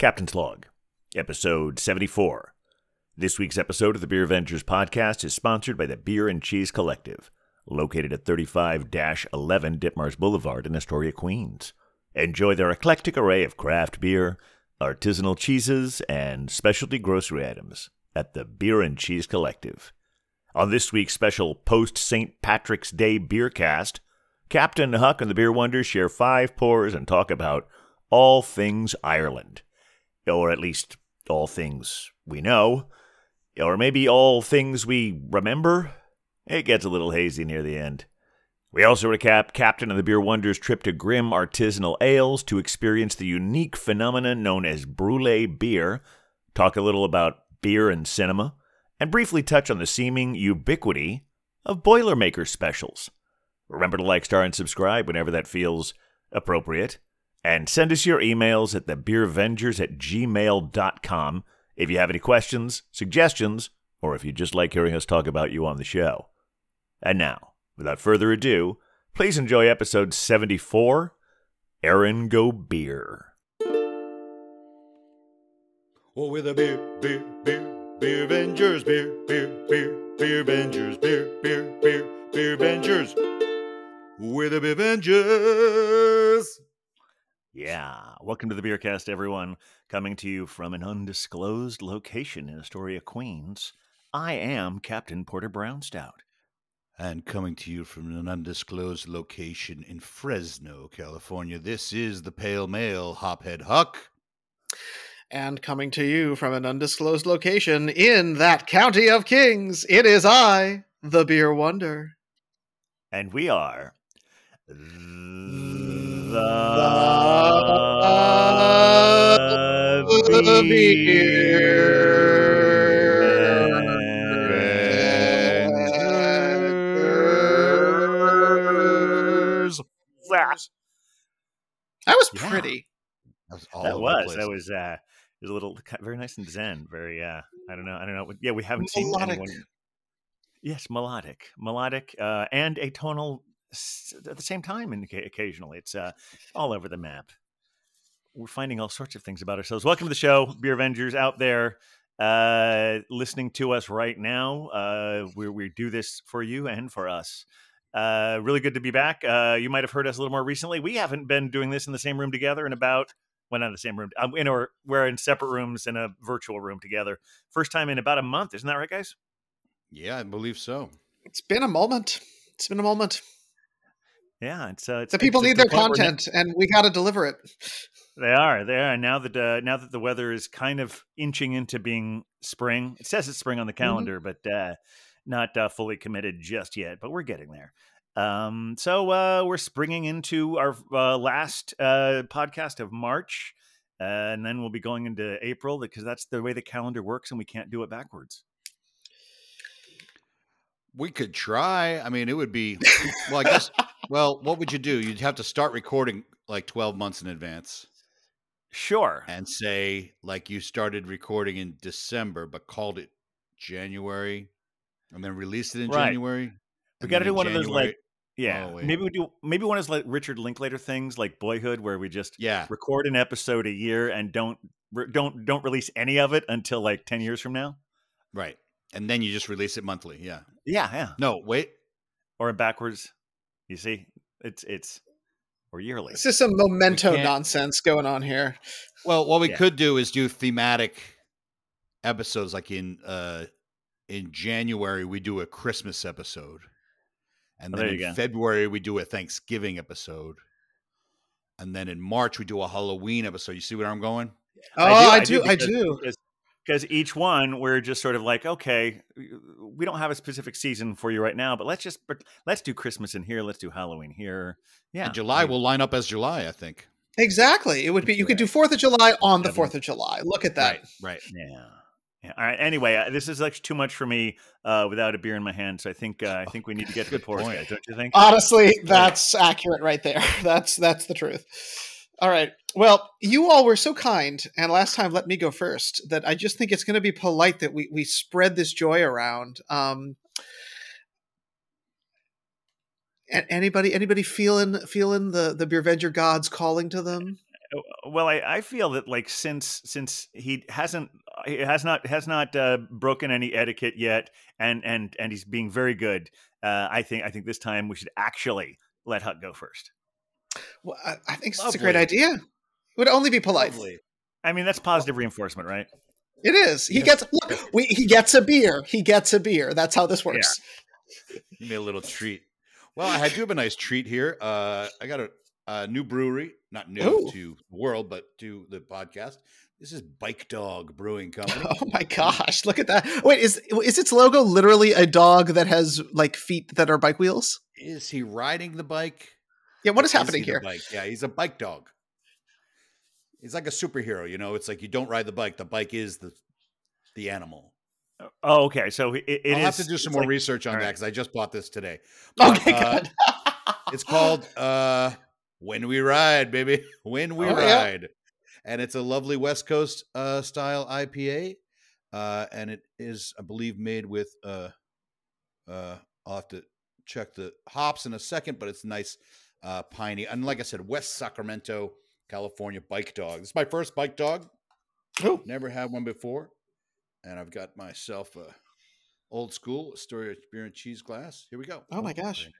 Captain's Log, Episode 74. This week's episode of the Beer Avengers podcast is sponsored by the Beer and Cheese Collective, located at 35 11 Ditmars Boulevard in Astoria, Queens. Enjoy their eclectic array of craft beer, artisanal cheeses, and specialty grocery items at the Beer and Cheese Collective. On this week's special post St. Patrick's Day beer cast, Captain Huck and the Beer Wonders share five pours and talk about all things Ireland or at least all things we know, or maybe all things we remember. It gets a little hazy near the end. We also recap Captain of the Beer Wonders' trip to Grimm Artisanal Ales to experience the unique phenomenon known as brulee beer, talk a little about beer and cinema, and briefly touch on the seeming ubiquity of Boilermaker specials. Remember to like, star, and subscribe whenever that feels appropriate. And send us your emails at thebeervengers at gmail.com if you have any questions, suggestions, or if you just like hearing us talk about you on the show. And now, without further ado, please enjoy episode 74 Erin Go Beer. Oh, with a beer, beer, beer, beer Avengers, beer, beer, beer, beer Avengers, beer, beer, beer, beer Avengers. With a beer Avengers. Yeah, welcome to the Beercast, everyone. Coming to you from an undisclosed location in Astoria, Queens. I am Captain Porter Brownstout. And coming to you from an undisclosed location in Fresno, California, this is the Pale Male Hophead Huck. And coming to you from an undisclosed location in that county of kings, it is I, the Beer Wonder. And we are mm. The, That was Yeah. pretty. That was all that was that was uh it was a little very nice and zen very uh i don't know i don't know yeah we haven't seen Melodic. anyone yes melodic melodic uh and atonal s- at the same time and occasionally it's uh all over the map we're finding all sorts of things about ourselves welcome to the show beer avengers out there uh listening to us right now uh we we do this for you and for us uh really good to be back uh you might have heard us a little more recently we haven't been doing this in the same room together in about well, not in the same room. Um, in our, we're in separate rooms in a virtual room together. First time in about a month, isn't that right, guys? Yeah, I believe so. It's been a moment. It's been a moment. Yeah, it's uh, it's The people it's need their point where content, and we got to deliver it. They are, they are. Now that uh, now that the weather is kind of inching into being spring, it says it's spring on the calendar, but uh, not uh, fully committed just yet. But we're getting there. Um, so uh, we're springing into our uh, last uh, podcast of March, uh, and then we'll be going into April because that's the way the calendar works, and we can't do it backwards. We could try. I mean, it would be, well, I guess, well, what would you do? You'd have to start recording like 12 months in advance Sure. and say, like, you started recording in December, but called it January and then released it in Right. January. We got to do one of those like Yeah, Oh, maybe we do. Maybe one of those like Richard Linklater things, like Boyhood, where we just yeah, record an episode a year and don't don't don't release any of it until like ten years from now. right. And then you just release it monthly. Yeah. Yeah, yeah, No, wait. or backwards. You see, it's it's or yearly. This is some memento nonsense going on here. Well, what we Yeah. could do is do thematic episodes. Like in uh in January, we do a Christmas episode, and Oh, then there in go. February we do a Thanksgiving episode, and then in March we do a Halloween episode. You see where I'm going? Oh, I do, do. I do. because- Because each one, we're just sort of like, okay, we don't have a specific season for you right now, but let's just but let's do Christmas in here, let's do Halloween here. Yeah, And July will line up as July, I think. Exactly. It would be. You could do Fourth of July on the Fourth of July. Look at that. right. Yeah. Yeah. All right. Anyway, uh, this is actually too much for me uh, without a beer in my hand. So I think uh, I think we need to get to the Good pours, point. guys. Don't you think? Honestly, that's accurate right there. That's that's the truth. All right. Well, you all were so kind, and last time let me go first. That I just think it's going to be polite that we we spread this joy around. Um, anybody anybody feeling feeling the the Beervenger gods calling to them? well, I, I feel that like since since he hasn't he has not has not uh, broken any etiquette yet, and and and he's being very good. Uh, I think I think this time we should actually let Huck go first. Well, I, I think it's a great idea. It would only be polite. Lovely. I mean, that's positive reinforcement, right? It is. He gets look, we, he gets a beer. He gets a beer. That's how this works. Give me a little treat. Well, I do have a nice treat here. Uh, I got a, a new brewery, not new Ooh. to the world, but to the podcast. This is Bike Dog Brewing Company. Oh my gosh, look at that. Wait, is is its logo literally a dog that has like feet that are bike wheels? Is he riding the bike? Yeah, what is happening here? Bike? Yeah, he's a bike dog. He's like a superhero, you know. It's like you don't ride the bike; the bike is the the animal. Oh, okay. So it, it I'll have to do some more like- research on all that because I just bought this today. But, Okay, uh, good. It's called uh When We Ride, baby. When We Oh, yeah. Ride. And it's a lovely West Coast uh style IPA. Uh and it is, I believe, made with uh uh I'll have to check the hops in a second, but it's nice uh piney. And like I said, West Sacramento, California bike dog. This is my first bike dog. Ooh. Never had one before. And I've got myself a old school Astoria beer and cheese glass. Here we go. Oh my gosh. very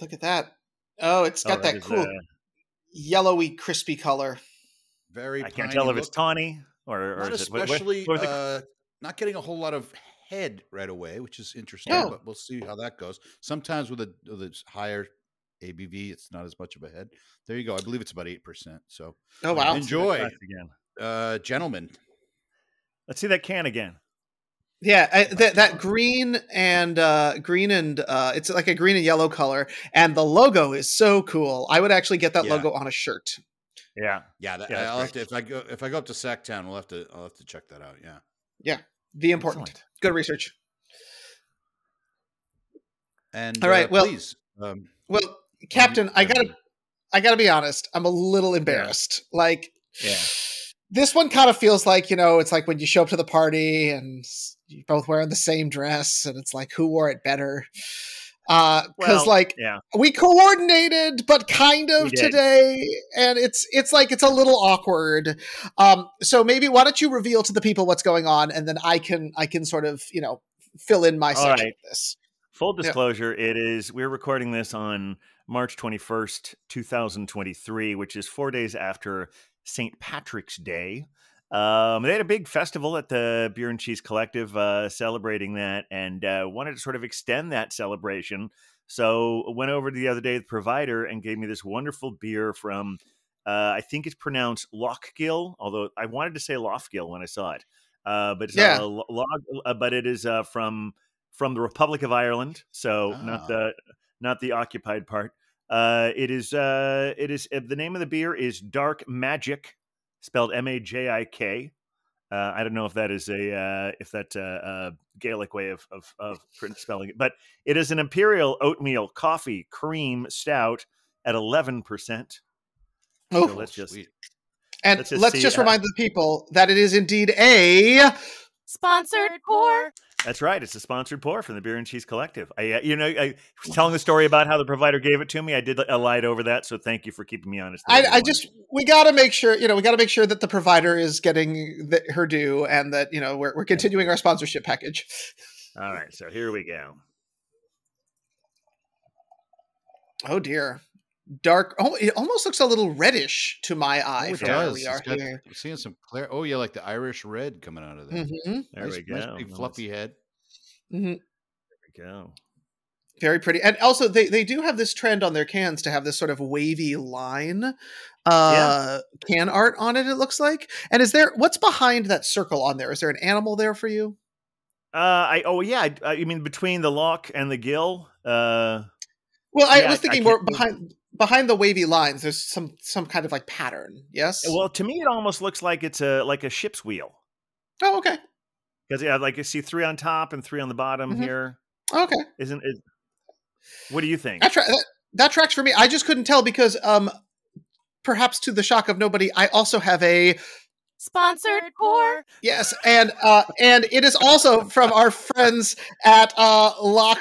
Look at that. Oh, it's Oh, got that cool uh, yellowy, crispy color. Very I can't piney tell if it's tawny or, or not is it, what- what- especially what uh, not getting a whole lot of head right away, which is interesting. Oh. But we'll see how that goes. Sometimes with a with a higher ABV, it's not as much of a head. There you go. I believe it's about eight percent. So Oh wow. enjoy, again. uh, gentlemen. Let's see that can again. Yeah, I, that that green and uh, green and uh, it's like a green and yellow color, and the logo is so cool. I would actually get that Yeah. logo on a shirt. Yeah. Yeah, that, Yeah, I'll have to if I go if I go up to Sacktown, we'll have to I'll have to check that out. Yeah, yeah, The important. Excellent. Good research. and All right, uh, well- please, um, Well, Captain, I gotta. I gotta be honest. I'm a little embarrassed. Like Yeah. this one kind of feels like you know it's like when you show up to the party and you're both wearing the same dress and it's like who wore it better uh because Well, like Yeah. we coordinated but kind of today and it's it's like it's a little awkward um so maybe why don't you reveal to the people what's going on and then i can i can sort of you know fill in my All section right. of this Full Yeah. disclosure, it is we're recording this on March 21st, 2023, which is 4 days after St. Patrick's Day. Um, they had a big festival at the Beer and Cheese Collective uh, celebrating that and uh, wanted to sort of extend that celebration. So went over to the other day to the provider and gave me this wonderful beer from uh, I think it's pronounced Lough Gill, although I wanted to say Lofgill when I saw it. Uh, but it's Yeah. log, uh, but it is uh, from from the Republic of Ireland, so Ah. not the not the occupied part. Uh, it is uh, it is uh, the name of the beer is Dark Magic, spelled M A J I K. Uh, I don't know if that is a uh, if that's a, a Gaelic way of of, of print spelling it, but it is an imperial oatmeal coffee cream stout at eleven percent. oh So let's just sweet. and let's let's just just, uh, remind the people that it is indeed a Sponsored pour. That's right. It's a sponsored pour from the Beer and Cheese Collective. I, uh, you know, I was telling the story about how the provider gave it to me. I did a light over that, so thank you for keeping me honest. I, I just we got to make sure you know we got to make sure that the provider is getting the, her due and that you know we're, we're continuing our sponsorship package all right. So here we go. oh dear dark oh it almost looks a little reddish to my eye Oh, it from where does. we It's are got- here I'm seeing some clear. Oh yeah, like the Irish red coming out of there. Mhm, There nice, we go. nice big Well, fluffy head. mhm. There we go. very pretty and also they they do have this trend on their cans to have this sort of wavy line uh can art on it it looks like and is there what's behind that circle on there is there an animal there for you Uh, I oh yeah. I, I mean between the lock and the gill. Uh, well i Yeah, I- was thinking can't more behind behind the wavy lines there's some some kind of like pattern yes well, to me, it almost looks like it's a like a ship's wheel oh okay because yeah, like you see three on top and three on the bottom Mhm. here. okay Isn't it? What do you think? That, tra- that, that tracks for me. I just couldn't tell because, um, perhaps to the shock of nobody, I also have a Sponsored pour. yes, and uh, and it is also from our friends at uh, Lough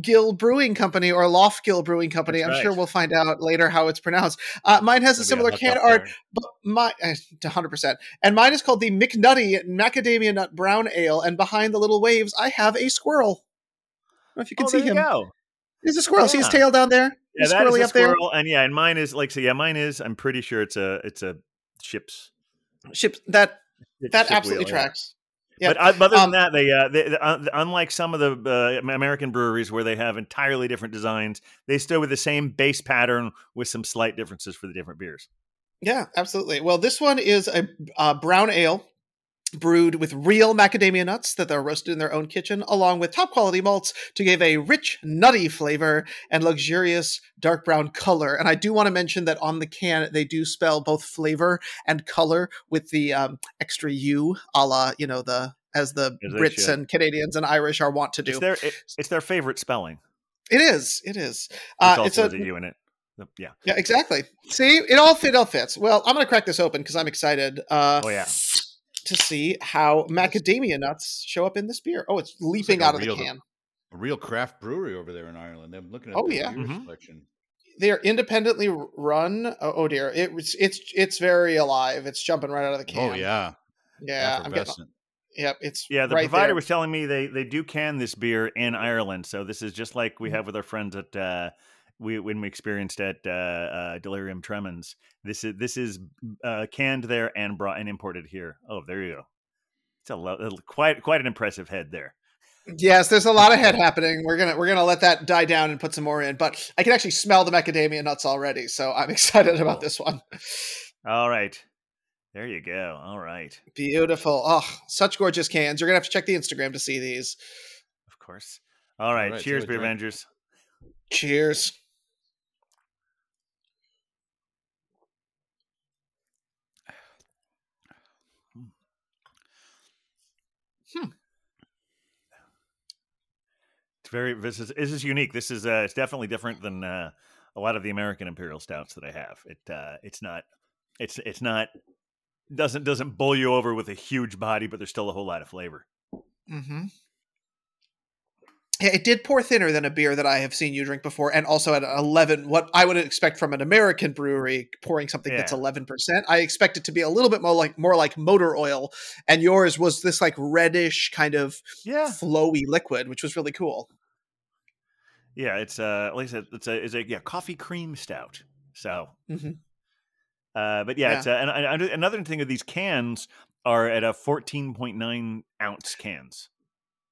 Gill Brewing Company or Lofgill Brewing Company. That's I'm sure we'll find out later how it's pronounced. Uh, mine has a similar I'll can art, there. but my uh, 100%. And mine is called the McNutty Macadamia Nut Brown Ale. And behind the little waves, I have a squirrel. I don't know if you can oh, see there him. you go. There's a squirrel. See his tail down there? Yeah, He's that is squirrely a up there. squirrel, and yeah, and mine is like so. Yeah, mine is. I'm pretty sure it's a it's a ships. Ship that it's that absolutely wheel, tracks. Yeah. But uh, other than Um, that, they, uh, they, uh, unlike some of the uh, American breweries where they have entirely different designs, they still with the same base pattern with some slight differences for the different beers. Yeah, absolutely. Well, this one is a brown ale brewed with real macadamia nuts that they're roasted in their own kitchen, along with top quality malts to give a rich, nutty flavor and luxurious dark brown color. And I do want to mention that on the can, they do spell both flavor and color with the um, extra U, a la, you know, the as the they Brits and Canadians and Irish are wont to do. It's their it, it's their favorite spelling. it is. It is. Uh, also it's a a U in it. Yeah. yeah, exactly. See, it all fit, it all fits. Well, I'm going to crack this open because I'm excited. Uh, Oh yeah. To see how macadamia nuts show up in this beer. Oh, it's leaping like out of the real- can. A real craft brewery over there in Ireland. I'm looking at Oh, the yeah. beer Mhm. selection. They are independently run. Oh, oh dear, it, was- it's it's very alive. It's jumping right out of the can. Oh yeah, yeah. I'm getting, yep, it's Yeah, the right provider there. was telling me they they do can this beer in Ireland. So this is just like we have with our friends at uh we when we experienced at uh, uh Delirium Tremens. This is this is uh canned there and brought and imported here. Oh, there you go. It's a lo- quite quite an impressive head there. Yes, there's a lot of head happening. We're gonna we're gonna let that die down and put some more in. But I can actually smell the macadamia nuts already, so I'm excited about this one. All right. There you go. All right. Beautiful. Oh, such gorgeous cans. You're gonna have to check the Instagram to see these. Of course. All right. right, Cheers, so Beer. Avengers. Cheers. Very this is this is unique. This is uh it's definitely different than uh a lot of the American imperial stouts that I have. It uh it's not it's it's not doesn't doesn't bowl you over with a huge body, but there's still a whole lot of flavor. Mm-hmm. Yeah, it did pour thinner than a beer that I have seen you drink before, and also at eleven. What I would expect from an American brewery pouring something that's eleven percent, I expect it to be a little bit more like more like motor oil. And yours was this like reddish kind of Yeah. flowy liquid, which was really cool. Yeah, it's uh like I said, it's a it's a yeah, coffee cream stout. So Mhm. uh but yeah, Yeah. it's uh, and, and another thing of these cans are at a 14.9 ounce cans.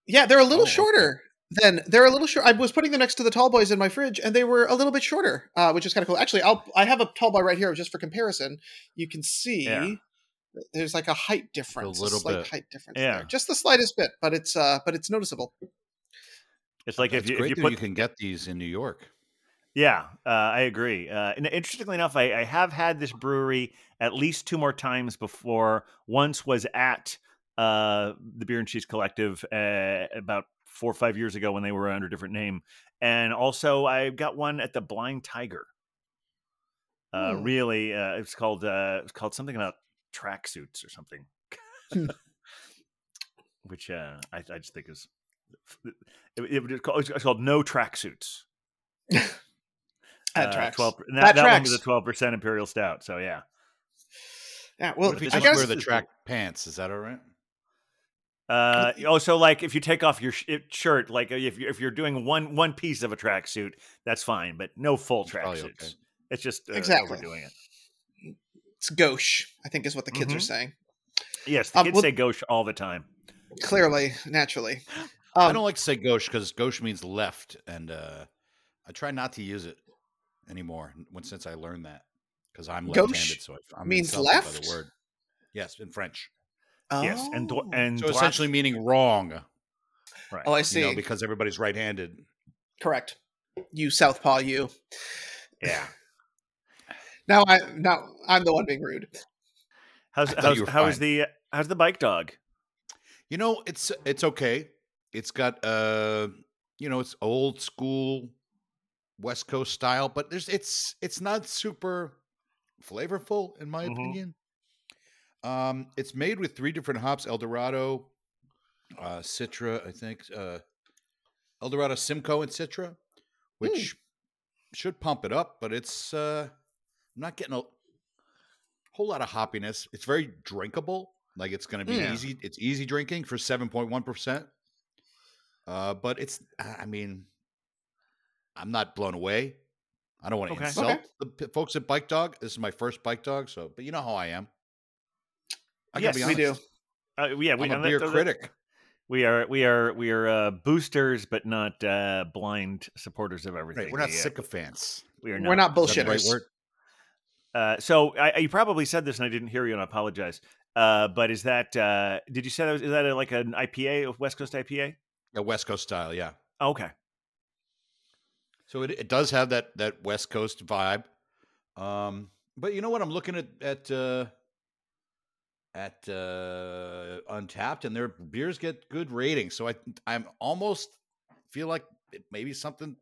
Yeah, they're a little Oh, okay. shorter than they're a little short. I was putting them next to the tall boys in my fridge, and they were a little bit shorter, uh, which is kind of cool. Actually, I'll I have a tall boy right here just for comparison. You can see Yeah. there's like a height difference, a, little slight bit. height difference Yeah. there, just the slightest bit, but it's uh, but it's noticeable. It's like if you, if you put you can get these in New York. Yeah, uh, I agree. Uh, and interestingly enough, I, I have had this brewery at least two more times before. Once was at uh, the Beer and Cheese Collective uh, about four or five years ago when they were under a different name, and also I got one at the Blind Tiger. Uh, Hmm. Really, uh, it's called uh, it's called something about tracksuits or something, Hmm. which uh, I, I just think is it, it, it's called, it's called No Tracksuits. That Uh, tracks. 12, and That that, that one was tracks. a twelve percent imperial stout. So yeah, Yeah, well, if you this I just guess wear the track pants? Is that all right? uh, also like if you take off your sh- shirt, like if you're, if you're doing one one piece of a tracksuit, that's fine, but no full It's probably tracksuits. okay. It's just uh, Exactly. overdoing it. it's gauche. I think is what the kids are Mhm. saying. Yes, the Um, kids well- say gauche all the time. Clearly, naturally. I Um, don't like to say gauche because gauche means left, and uh, I try not to use it anymore when since I learned that because I'm left-handed, so I- I'm means insulted by left? the word. Yes, in French. Yes, and dw- oh. and So droite- essentially meaning wrong. right. oh, I You see. know, because everybody's right-handed. Correct. You southpaw. You. yeah. Now I now I'm the one being rude. How's how's how is the how's the bike dog? You know, it's it's okay. It's got uh, you know, it's old school West Coast style, but there's it's it's not super flavorful in my Mhm. opinion. Um, it's made with three different hops: El Dorado, uh, Citra, I think, uh, Eldorado Simcoe and Citra, which should pump it up, but it's uh I'm not getting a whole lot of hoppiness. It's very drinkable. Like it's going to be Yeah. easy. It's easy drinking for 7.1%. Uh but it's I mean I'm not blown away. I don't want to Okay. insult Okay. the p- folks at Bike Dog. This is my first Bike Dog, so but you know how I am. I Yes, gotta be we do. Uh, yeah, we, I'm a and that- beer that- critic. We are we are we are uh, boosters, but not uh, blind supporters of everything. Right. We're not We, uh, sycophants. We are We're not Is that the right word? Uh, so I, I- you probably said this and I didn't hear you, and I apologize. Uh, but is that uh, did you say that was, is that a, like an IPA, a West Coast IPA? Yeah, West Coast style, yeah. Oh, okay. So it, it does have that that West Coast vibe. Um, but you know what? I'm looking at at uh, at uh, Untappd, and their beers get good ratings. So I I'm almost feel like it maybe something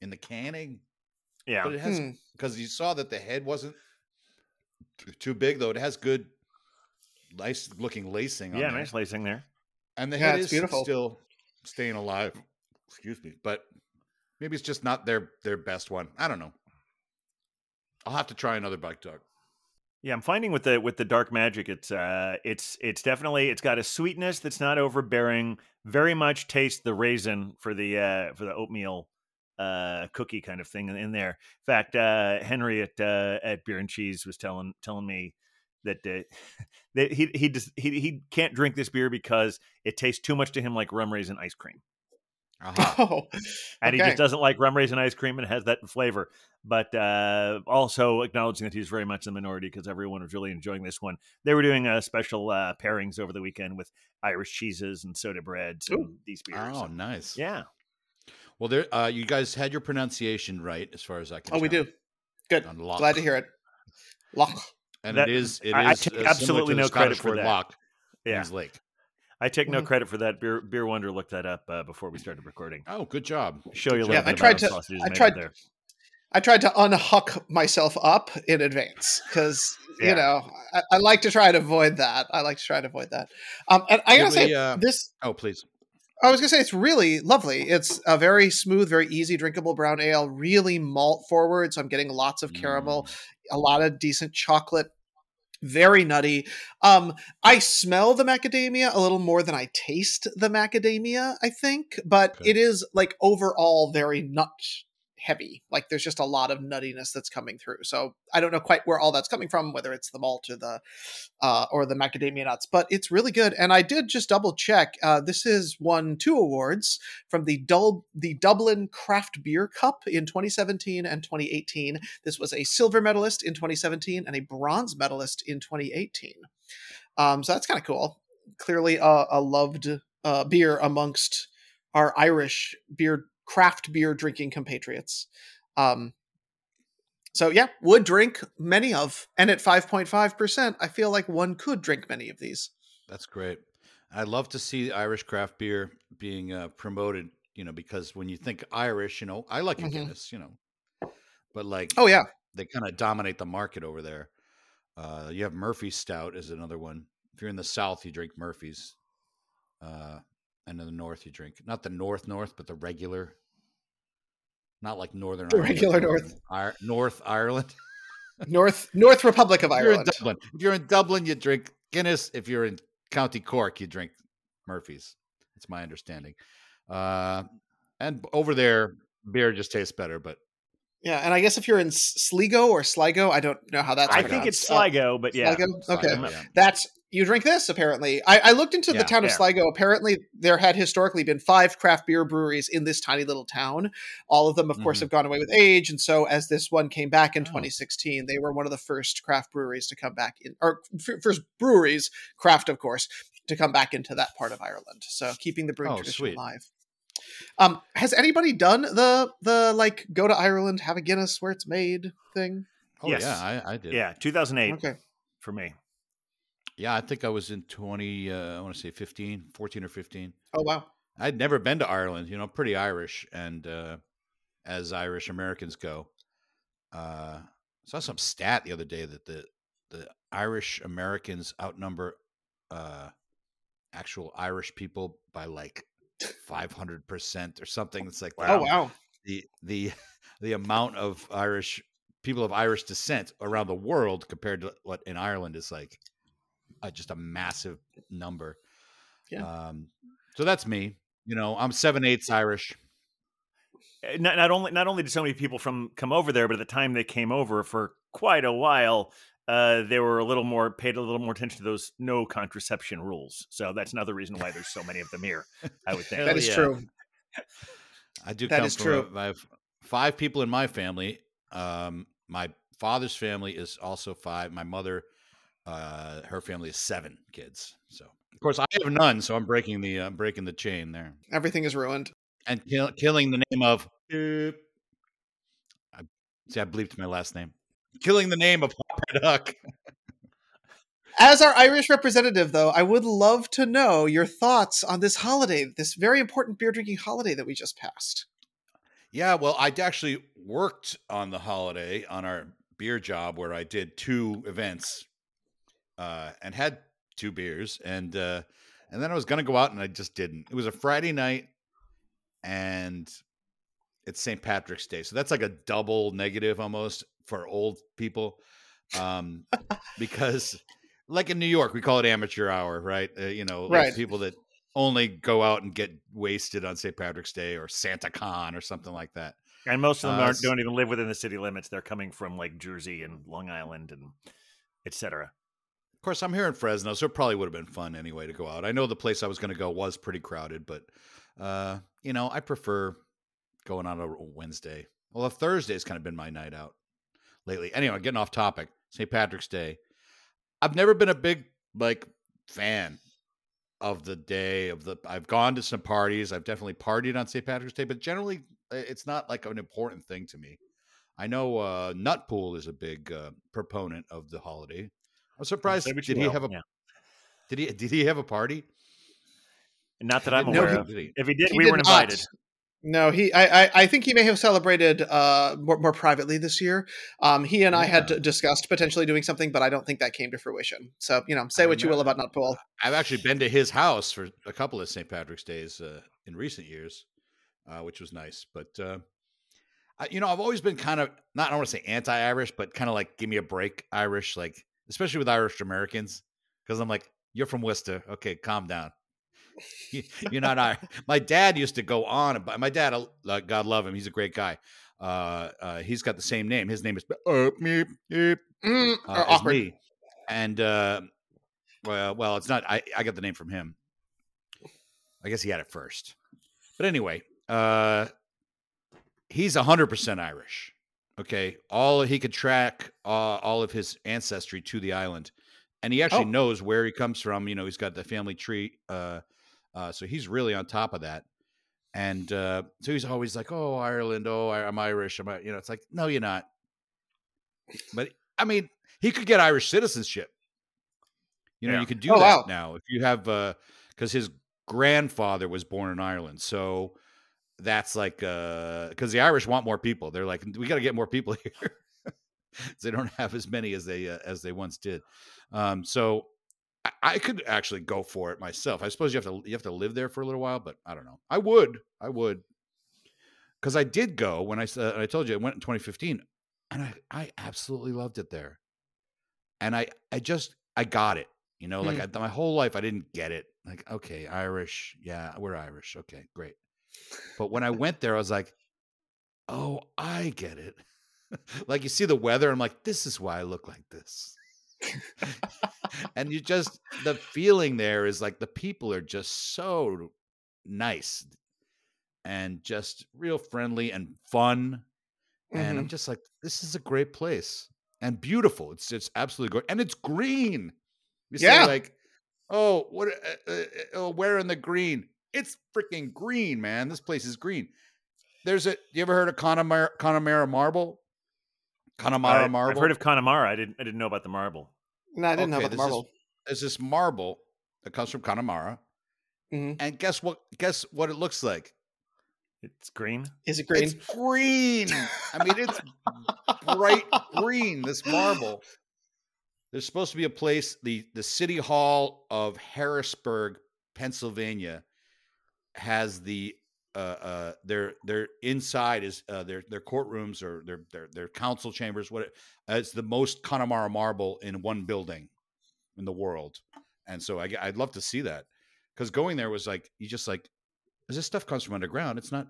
in the canning, Yeah. but it has Hmm. because you saw that the head wasn't too big, though. It has good, nice looking lacing. On Yeah, there. nice lacing there. And the Yeah, head it's is beautiful. still staying alive. Excuse me, but maybe it's just not their their best one. I don't know. I'll have to try another bike dog. Yeah, I'm finding with the with the dark magic, it's uh, it's it's definitely it's got a sweetness that's not overbearing. Very much taste the raisin for the uh, for the oatmeal uh, cookie kind of thing in, in there. In fact, uh, Henry at uh, at Beer and Cheese was telling telling me that uh, that he he just he he can't drink this beer because it tastes too much to him like rum raisin ice cream, Aha. Oh, and he just doesn't like rum raisin ice cream and has that flavor. But uh, also acknowledging that he's very much the minority because everyone was really enjoying this one. They were doing uh, special uh, pairings over the weekend with Irish cheeses and soda breads and these beers. oh, And- nice. yeah, Well, there. Uh, you guys had your pronunciation right, as far as I can. oh, we do. Good. On lock. Glad to hear it. Loch. And That- it is. It is I- I take uh, absolutely to the no credit for that. Lock. yeah. means lake. I take no Mhm. credit for that. Beer Beer Wonder looked that up uh, before we started recording. Oh, good job. Show you a little Yeah, bit I tried to- I tried- there. I tried to unhook myself up in advance because Yeah. you know I, I like to try to avoid that. I like to try to avoid that. Um, and I gotta say we, uh, this. Oh, please. I was gonna say it's really lovely. It's a very smooth, very easy drinkable brown ale. Really malt forward, so I'm getting lots of caramel, Mm. a lot of decent chocolate. Very nutty. Um, I smell the macadamia a little more than I taste the macadamia. I think, but Okay. it is like overall very nut heavy. Like there's just a lot of nuttiness that's coming through. So I don't know quite where all that's coming from, whether it's the malt or the uh, or the macadamia nuts, but it's really good. And I did just double check. Uh, this has won two awards from the Dul- the Dublin Craft Beer Cup in 2017 and 2018. This was a silver medalist in 2017 and a bronze medalist in 2018. Um, so that's kind of cool. Clearly, a, a loved uh, beer amongst our Irish beer craft beer drinking compatriots. Um, so yeah, would drink many of, and at 5.5%, I feel like one could drink many of these. That's great. I love to see Irish craft beer being uh, promoted. You know, because when you think Irish, you know, I like a Mhm. Guinness. You know, but like, Oh yeah, they kind of dominate the market over there. Uh, you have Murphy's Stout is another one. If you're in the South, you drink Murphy's, uh, and in the North, you drink not the North North, but the regular, not like Northern The Ireland, regular North. Ir- North Ireland. North North Republic of If you're in Ireland. Dublin, if you're in Dublin, you drink Guinness. If you're in County Cork, you drink Murphy's. That's my understanding. Uh, and over there, beer just tastes better. But Yeah, and I guess if you're in Sligo or Sligo, I don't know how that's. I think it's pronounced. Uh, Sligo, but yeah, Sligo? Okay. Sligo, yeah. That's you drink this apparently. I, I looked into Yeah, the town of. Sligo. Apparently, there had historically been five craft beer breweries in this tiny little town. All of them, of course, Mhm. have gone away with age, and so as this one came back in Oh. 2016, they were one of the first craft breweries to come back in, or f- first breweries, craft, of course, to come back into that part of Ireland. So keeping the brewing Oh, tradition sweet. alive. Um, has anybody done the the like go to Ireland, have a Guinness where it's made thing? oh Yes. yeah, I, I did. yeah, 2008 Okay. for me. yeah. I think I was in twenty. Uh, I want to say 15, 14 or fifteen. Oh wow. I'd never been to Ireland. You know, pretty Irish, and uh, as Irish Americans go, uh, saw some stat the other day that the the Irish Americans outnumber uh, actual Irish people by like five hundred percent or something. It's like Oh wow. the the the amount of Irish people of Irish descent around the world compared to what in Ireland is like uh, just a massive number. Yeah. Um, so that's me. You know, I'm seven eighths Irish. Uh, Not, not only not only did so many people from come over there, but at the time they came over for quite a while, uh, they were a little more paid a little more attention to those no contraception rules. So that's another reason why there's so many of them here. I would think. That is yeah. true. I do That come is from true. A, I have five people in my family. Um, my father's family is also five. My mother, uh, her family is seven kids. So of course I have none. So I'm breaking the uh, breaking the chain there Everything is ruined. and kill, killing the name of. Beep. I see. I bleeped my last name. Killing the name of Hopper Duck. As our Irish representative, though, I would love to know your thoughts on this holiday, this very important beer drinking holiday that we just passed. Yeah, well, I actually worked on the holiday on our beer job where I did two events uh, and had two beers, and uh, and then I was gonna go out and I just didn't. It was a Friday night, and it's St. Patrick's Day, so that's like a double negative almost for old people, um, because like in New York we call it amateur hour, right? Uh, you know, like Right. people that only go out and get wasted on St. Patrick's Day or Santa Con or something like that. And most of them Uh, aren't, don't even live within the city limits. They're coming from like Jersey and Long Island and etc. Of course, I'm here in Fresno, so it probably would have been fun anyway to go out. I know the place I was going to go was pretty crowded, but uh, you know, I prefer going on a Wednesday. Well, a Thursday's kind of been my night out lately. Anyway, getting off topic. St. Patrick's Day. I've never been a big like fan of the day of the. I've gone to some parties. I've definitely partied on St. Patrick's Day, but generally, uh, it's not like an important thing to me. I know uh, Nutpool is a big uh, proponent of the holiday. I'm surprised. Did he have a yeah. did he did he have a party? Not that I'm No, aware he- of. If he did, He we did weren't not. invited. No, he. I, I. I think he may have celebrated uh, more, more privately this year. Um, he and I had discussed potentially doing something, but I don't think that came to fruition. So you know, say what you will about remember- Nutpool. I've actually been to his house for a couple of St. Patrick's days uh, in recent years, uh, which was nice. But uh, I, you know, I've always been kind of not I don't want to say anti-Irish, but kind of like give me a break Irish, like especially with Irish Americans, because I'm like, you're from Worcester, okay, calm down. You- You're not Irish. My dad used to go on, about my dad, uh, God love him, he's a great guy. Uh, uh, he's got the same name. His name is uh, meep, Mm, uh, me. And uh, well, well, it's not. I, I got the name from him. I guess he had it first. But anyway, uh, he's hundred percent Irish. Okay, all he could track uh, all of his ancestry to the island, and he actually Oh. knows where he comes from. You know, he's got the family tree, uh, uh, so he's really on top of that. And uh, so he's always like, "Oh, Ireland. Oh, I'm Irish. I'm, I-" you know." It's like, no, you're not. But I mean, he could get Irish citizenship. You know, Yeah. you can do Oh, that wow. now if you have, because his grandfather was born in Ireland, so that's like, because the Irish want more people. They're like, we got to get more people here. they don't have as many as they uh, as they once did. Um, so I, I could actually go for it myself. I suppose you have to you have to live there for a little while, but I don't know. I would, I would, because I did go when I uh, I told you I went in 2015, and I I absolutely loved it there, and I I just I got it. You know, like I, my whole life I didn't get it. Like okay, Irish, yeah, we're Irish. Okay, great. But when I went there, I was like, oh, I get it. like you see the weather, I'm like, this is why I look like this. and you just the feeling there is like the people are just so nice and just real friendly and fun. And I'm just like, this is a great place and beautiful. It's it's absolutely great, and it's green. You Yeah. say like, oh, what? Uh, uh, uh, where in the green? It's freaking green, man. This place is green. There's a. You ever heard of Connemara, Connemara Marble? Connemara I, Marble. I've heard of Connemara. I didn't. I didn't know about the marble. No, I didn't know about the this is- marble. There's this marble that comes from Connemara, Mhm. and guess what? Guess what it looks like? It's green. Is it green? It's green. I mean, it's bright green. This marble. There's supposed to be a place, the the city hall of Harrisburg, Pennsylvania, has the uh, uh, their their inside is uh, their their courtrooms or their their their council chambers. What it, it's the most Connemara marble in one building in the world, and so I, I'd love to see that because going there was like you just like this stuff comes from underground. It's not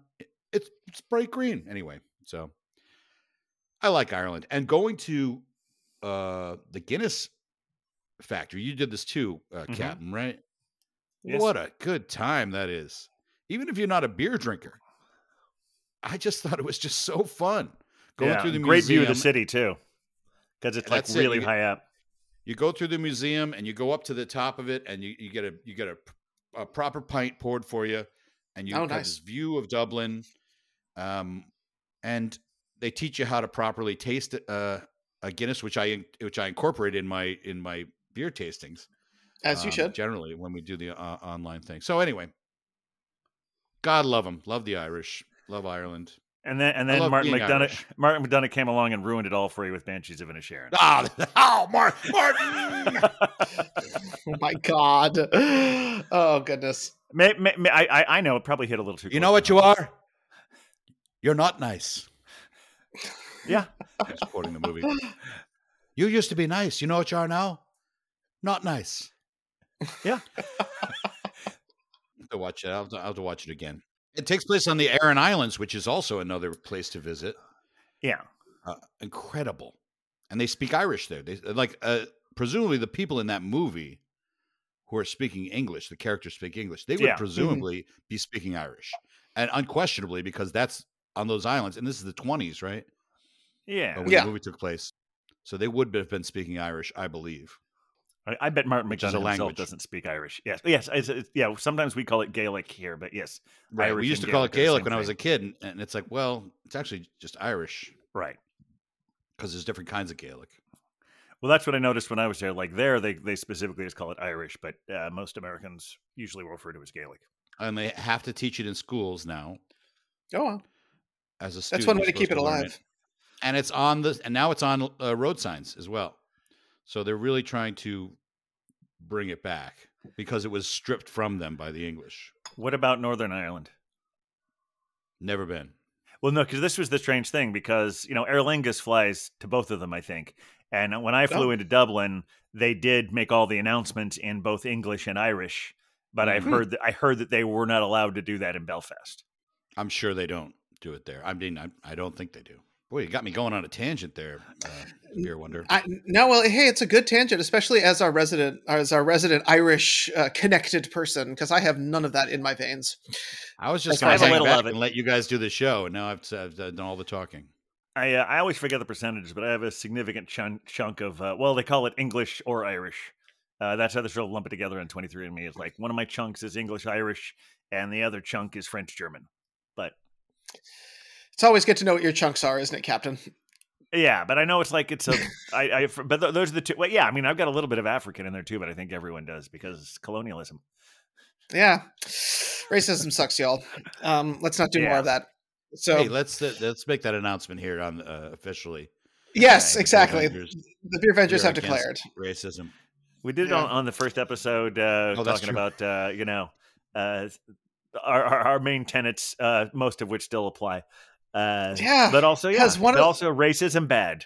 it's, it's bright green anyway. So I like Ireland and going to uh the Guinness factory. You did this too, uh, Mhm. Captain, right? Yes. What a good time that is. Even if you're not a beer drinker, I just thought it was just so fun going yeah, through the museum. great view of the city too, because it's like That's it, really you high up. You go through the museum and you go up to the top of it, and you, you get a you get a, a proper pint poured for you, and you Oh, have nice. this view of Dublin. Um, and they teach you how to properly taste uh, a Guinness, which I which I incorporate in my in my beer tastings. As you um, should. generally when we do the uh, online thing. So anyway, God love them, love the Irish, love Ireland. And then and then Martin McDonagh Irish. Martin McDonagh came along and ruined it all for you with Banshees of Inisherin. Ah, oh, Mar- Martin. Oh my god. Oh goodness. May, may, may- I, I I know it probably hit a little too. you close know what you home. are? You're not nice. Yeah, That's quoting the movie. You used to be nice. You know what you are now? Not nice. Yeah. I have to watch it. I'll have to, I'll have to watch it again. It takes place on the Aran Islands, which is also another place to visit. yeah. uh, incredible, and they speak Irish there. They like uh, presumably the people in that movie who are speaking English, the characters speak English. They would Yeah. presumably be speaking Irish, and unquestionably because that's on those islands, and this is the twenties, right? Yeah, When Yeah. the movie took place, so they would have been speaking Irish, I believe. I, I bet Martin McDonagh himself language. doesn't speak Irish. Yes, yes, it's, it's, yeah. Sometimes we call it Gaelic here, but yes, Irish we used to call it Gaelic are the Gaelic same when I was a kid, and, and it's like, well, it's actually just Irish right. because there's different kinds of Gaelic. Well, that's what I noticed when I was there. Like there, they they specifically just call it Irish, but uh, most Americans usually refer to it as Gaelic. And they have to teach it in schools now. Oh as a student. That's one way to keep it alive. And it's on the and now it's on uh, road signs as well. So they're really trying to bring it back because it was stripped from them by the English. What about Northern Ireland? Never been. Well, no, because this was the strange thing because you know Aer Lingus flies to both of them, I think. And when I flew Oh. into Dublin, they did make all the announcements in both English and Irish. But I've Mhm. heard that I heard that they were not allowed to do that in Belfast. I'm sure they don't do it there. I mean, I, I don't think they do. Boy, you got me going on a tangent there, uh, Beer Wonder. I, no, well, hey, it's a good tangent, especially as our resident, as our resident Irish uh, connected person, because I have none of that in my veins. I was just I going to a hang little back of it. and let you guys do the show, and now I've, I've done all the talking. I uh, I always forget the percentages, but I have a significant chunk chunk of uh, well, they call it English or Irish. Uh, that's how they sort of lump it together on 23andMe. It's like one of my chunks is English Irish, and the other chunk is French German. But It's always good to know what your chunks are, isn't it, Captain? yeah, but I know it's like it's a I, I but th- those are the two. Well, yeah, I mean I've got a little bit of African in there too, but I think everyone does because colonialism. Yeah, racism sucks, y'all. Um, let's not do more of that. So, hey, let's uh, let's make that announcement here on uh, officially. yes, Okay, exactly. Avengers, The beer vengers we are have declared. racism. We did it on, on the first episode, uh, Oh, talking about uh, you know uh, our, our our main tenets, uh, most of which still apply. Uh, Yeah, but also yeah, one but of- also racism bad.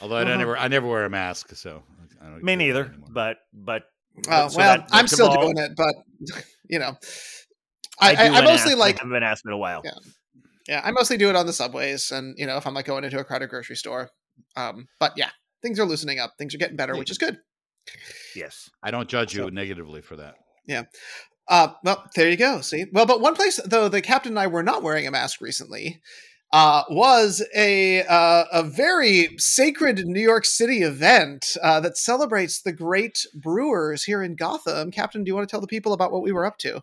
Although I Uh-huh. never I never wear a mask, so I don't Me neither, but but Oh, so well, that- I'm still Jamal- doing it, but you know, I, do I, I mostly asked. like, I haven't been asked in a while. Yeah. yeah, I mostly do it on the subways, and you know, if I'm like going into a crowded grocery store. Um, but yeah, things are loosening up. Things are getting better, Yeah. which is good. Yes, I don't judge you negatively for that. Uh, well, there you go. See, well, but one place though the captain and I were not wearing a mask recently uh, was a uh, a very sacred New York City event uh, that celebrates the great brewers here in Gotham. Captain, do you want to tell the people about what we were up to?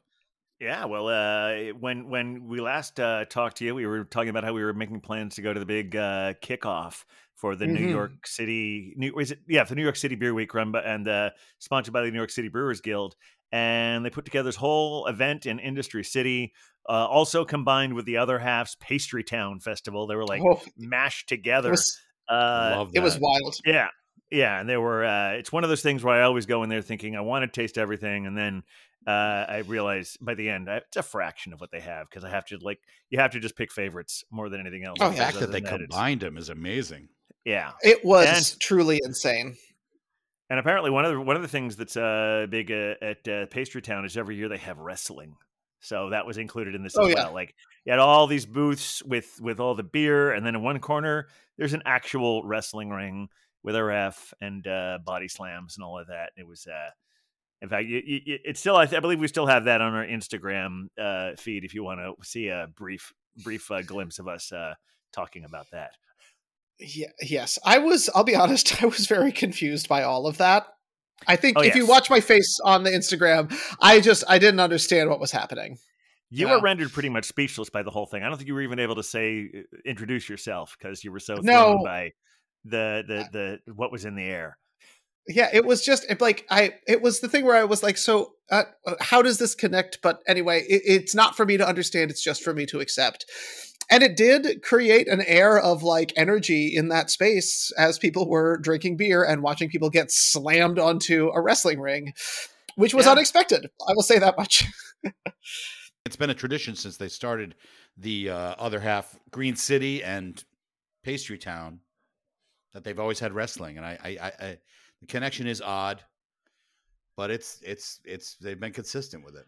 yeah. Well, uh, when when we last uh, talked to you, we were talking about how we were making plans to go to the big uh, kickoff for the New Mhm. York City. New is it? Yeah, the New York City Beer Week run and uh, sponsored by the New York City Brewers Guild. And they put together this whole event in Industry City, uh, also combined with the other half's Pastry Town Festival. They were like oh, mashed it together. was uh, Love it was wild. Yeah. Yeah, and there were. Uh, it's one of those things where I always go in there thinking I want to taste everything, and then uh, I realize by the end I, it's a fraction of what they have because I have to like you have to just pick favorites more than anything else. Oh, the yeah. fact that they than it's- combined them is amazing. yeah, It was And- truly insane. And apparently one of the one of the things that's uh, big uh, at uh, Pastry Town is every year they have wrestling. So that was included in this Oh, as yeah. well. Like you had all these booths with with all the beer, and then in one corner there's an actual wrestling ring with a ref and uh, body slams and all of that. It was, uh, in fact, you, you- it's still. I, th- I believe we still have that on our Instagram uh, feed if you want to see a brief brief uh, glimpse of us uh, talking about that. Yeah, yes, I was. I'll be honest. I was very confused by all of that. I think Oh, if you watch my face on the Instagram, I just I didn't understand what was happening. You Yeah. were rendered pretty much speechless by the whole thing. I don't think you were even able to say uh, introduce yourself because you were so No. by the the the what was in the air. Yeah, it was just it, like I. It was the thing where I was like, so uh, uh, how does this connect? But anyway, it, it's not for me to understand. It's just for me to accept. And it did create an air of like energy in that space as people were drinking beer and watching people get slammed onto a wrestling ring, which was Yeah. unexpected. I will say that much. It's been a tradition since they started the uh, other half, Green City and Pastry Town, that they've always had wrestling, and I, I, I, I the connection is odd, but it's it's it's they've been consistent with it.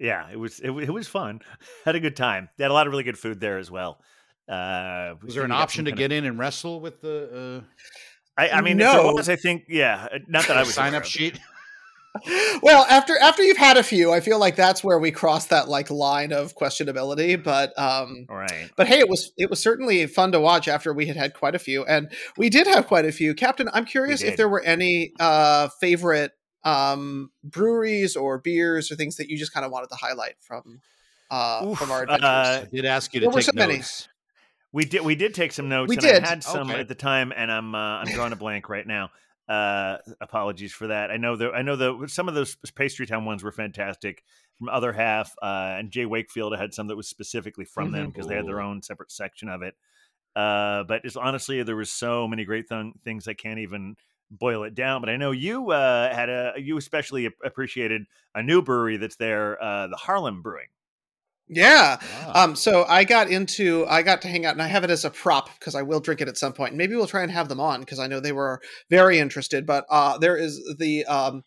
Yeah, it was it, it was fun. Had a good time. They had a lot of really good food there as well. Uh, Was there an option to get in and wrestle with the I, I mean, No. was, I think, yeah. uh, Not that I uh, was sign up sheet? well, after after you've had a few, I feel like that's where we cross that like line of questionability. But um, All right. but hey, it was it was certainly fun to watch after we had had quite a few, and we did have quite a few. Captain, I'm curious if there were any uh, favorite um, breweries or beers or things that you just kind of wanted to highlight from uh, Oof, from our uh, adventures. I did ask you to There were take so many. notes. We did we did take some notes. We and did. I had some Okay. at the time, and I'm uh, I'm drawing a blank right now. Uh, apologies for that. I know the I know the some of those pastry town ones were fantastic. From other half, uh, and Jay Wakefield had some that was specifically from them Mhm. because they had their own separate section of it. Uh, but it's honestly there was so many great th- things I can't even boil it down. But I know you uh, had a you especially appreciated a new brewery that's there, uh, the Harlem Brewing. yeah. Ah. Um, so I got into I got to hang out and I have it as a prop because I will drink it at some point. Maybe we'll try and have them on because I know they were very interested. But uh, there is the um,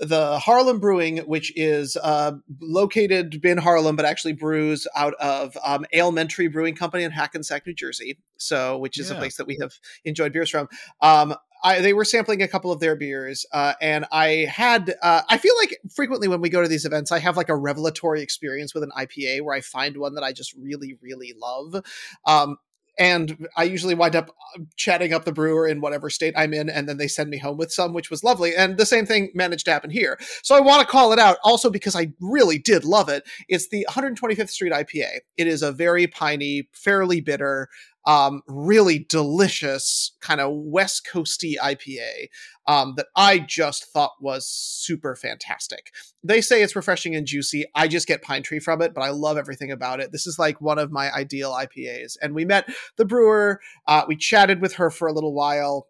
the Harlem Brewing, which is uh, located in Harlem, but actually brews out of um, Alementary Brewing Company in Hackensack, New Jersey. So, which is a place that we have enjoyed beers from. Um, I, they were sampling a couple of their beers, uh, and I had. Uh, I feel like frequently when we go to these events, I have like a revelatory experience with an IPA where I find one that I just really, really love. Um, and I usually wind up uh, chatting up the brewer in whatever state I'm in, and then they send me home with some, which was lovely. And the same thing managed to happen here. So I want to call it out also because I really did love it. It's the 125th Street IPA. It is a very piney, fairly bitter, um, really delicious kind of West Coasty IPA um, that I just thought was super fantastic. They say it's refreshing and juicy. I just get pine tree from it, but I love everything about it. This is like one of my ideal IPAs. And we met the brewer. Uh, we chatted with her for a little while.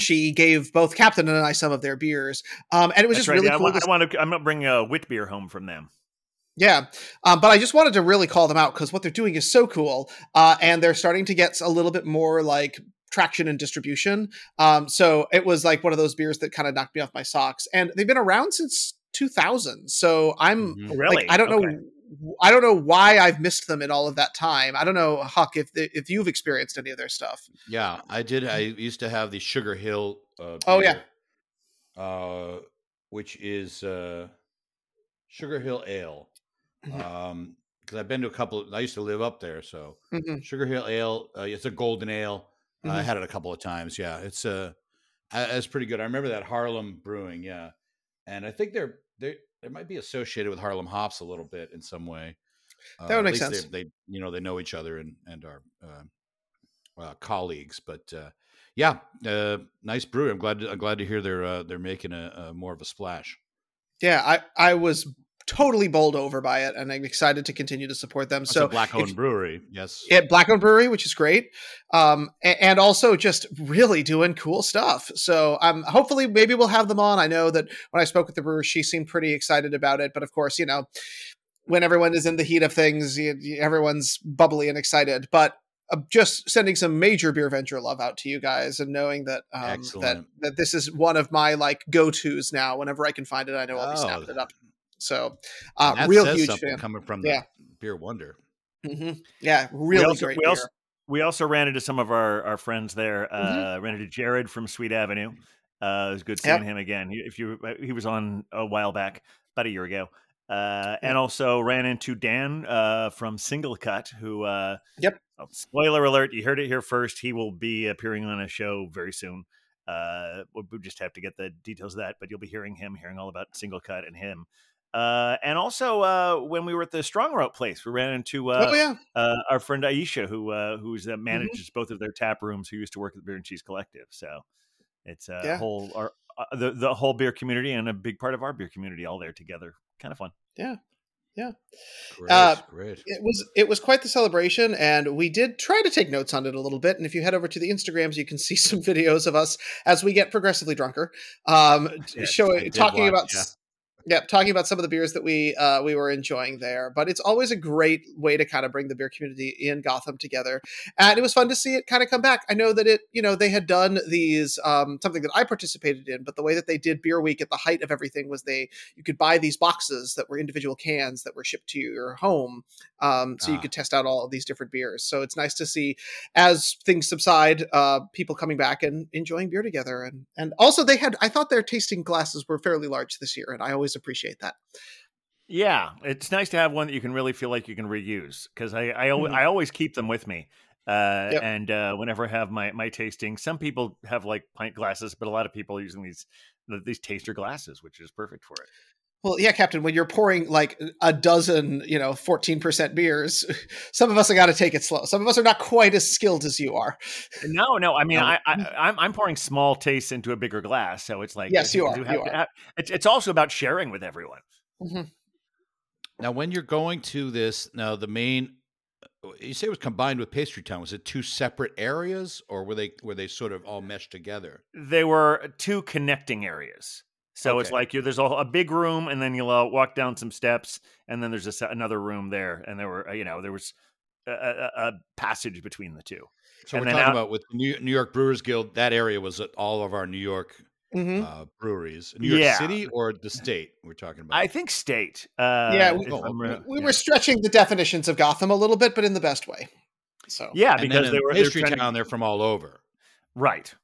She gave both Captain and I some of their beers, um, and it was That's just right. really Yeah, I cool. want, I want to. I'm gonna bring a wit beer home from them. Yeah, um, but I just wanted to really call them out because what they're doing is so cool, uh, and they're starting to get a little bit more like traction and distribution. Um, so it was like one of those beers that kind of knocked me off my socks, and they've been around since 2000. So I'm Mhm. Oh, Really? like, I don't Okay. know. I don't know why I've missed them in all of that time. I don't know, Huck, if if you've experienced any of their stuff. Yeah, I did. I used to have the Sugar Hill. Uh, Oh, yeah. uh, which is uh, Sugar Hill Ale. Mhm. Um, because I've been to a couple. I used to live up there, so Mhm. Sugar Hill Ale. Uh, it's a golden ale. I Mhm. had it a couple of times. Yeah, it's uh, uh, it's pretty good. I remember that Harlem Brewing. Yeah, and I think they're they they might be associated with Harlem Hops a little bit in some way. Uh, That would make sense. They, they you know they know each other and and are uh, uh, colleagues. But uh, yeah, uh, nice brewery. I'm glad to, I'm glad to hear they're uh, they're making a, a more of a splash. Yeah, I I was totally bowled over by it, and I'm excited to continue to support them. That's so black owned brewery. Yes. at Black Owned Brewery, which is great, um, and also just really doing cool stuff. So um, hopefully, maybe we'll have them on. I know that when I spoke with the brewer, she seemed pretty excited about it. But of course, you know, when everyone is in the heat of things, you, everyone's bubbly and excited. But uh, just sending some major beer venture love out to you guys, and knowing that um, that that this is one of my like go tos now. Whenever I can find it, I know I'll be Oh. snapping it up. So, uh, that real says huge fan. coming from Yeah. the beer wonder. hmm Yeah, really we also, great we beer. also we also ran into some of our, our friends there. Uh, Mm-hmm. Ran into Jared from Sweet Avenue. Uh, it was good Yep. seeing him again. He, if you he was on a while back, about a year ago. Uh, and also ran into Dan uh, from Single Cut, who uh, Yep. oh, spoiler alert, you heard it here first. He will be appearing on a show very soon. Uh, we we just have to get the details of that, but you'll be hearing him, hearing all about Single Cut and him. Uh, and also, uh, when we were at the Strong Rope place, we ran into uh, oh yeah. uh, our friend Aisha, who uh, who's uh, manages both of their tap rooms, who used to work at the Beer and Cheese Collective. So it's a Yeah. whole our uh, the the whole beer community and a big part of our beer community all there together. Kind of fun. Great. Uh, great. it was it was quite the celebration and we did try to take notes on it a little bit and if you head over to the instagrams you can see some videos of us as we get progressively drunker um Yeah, showing talking watch, about yeah. Yeah talking about some of the beers that we uh we were enjoying there but it's always a great way to kind of bring the beer community in gotham together and it was fun to see it kind of come back i know that it you know they had done these um something that i participated in but the way that they did beer week at the height of everything was they you could buy these boxes that were individual cans that were shipped to your home um, so you Ah. could test out all of these different beers so it's nice to see as things subside uh, people coming back and enjoying beer together and and also they had i thought their tasting glasses were fairly large this year and i always appreciate that Yeah, it's nice to have one that you can really feel like you can reuse because I I, Mhm. I always keep them with me. Uh, Yep. And uh, whenever I have my my tasting, some people have like pint glasses, but a lot of people are using these these taster glasses, which is perfect for it. Well yeah captain when you're pouring like a dozen you know 14% beers some of us have got to take it slow some of us are not quite as skilled as you are No, no. I mean, No. I, I, I'm, I'm pouring small tastes into a bigger glass, so it's like Yes, you are, do you to are. have- it's, it's also about sharing with everyone. Now, when you're going to this, now the main, uh, you say it was combined with Pastry Town. Was it two separate areas, or were they were they sort of all meshed together? They were two connecting areas, so it's like you there's a, a big room, and then you'll uh, walk down some steps, and then there's a, another room there, and there were uh, you know there was a, a, a passage between the two. So And we're talking out- about with New, New York Brewers Guild. That area was at all of our New York Mhm. uh, breweries, New York Yeah. City or the state. We're talking about. I think state. Uh, Yeah, we- okay. we yeah. were stretching the definitions of gotham a little bit but in the best way so yeah, because they were they were Pastry trying to- Town. They're from all over. Right.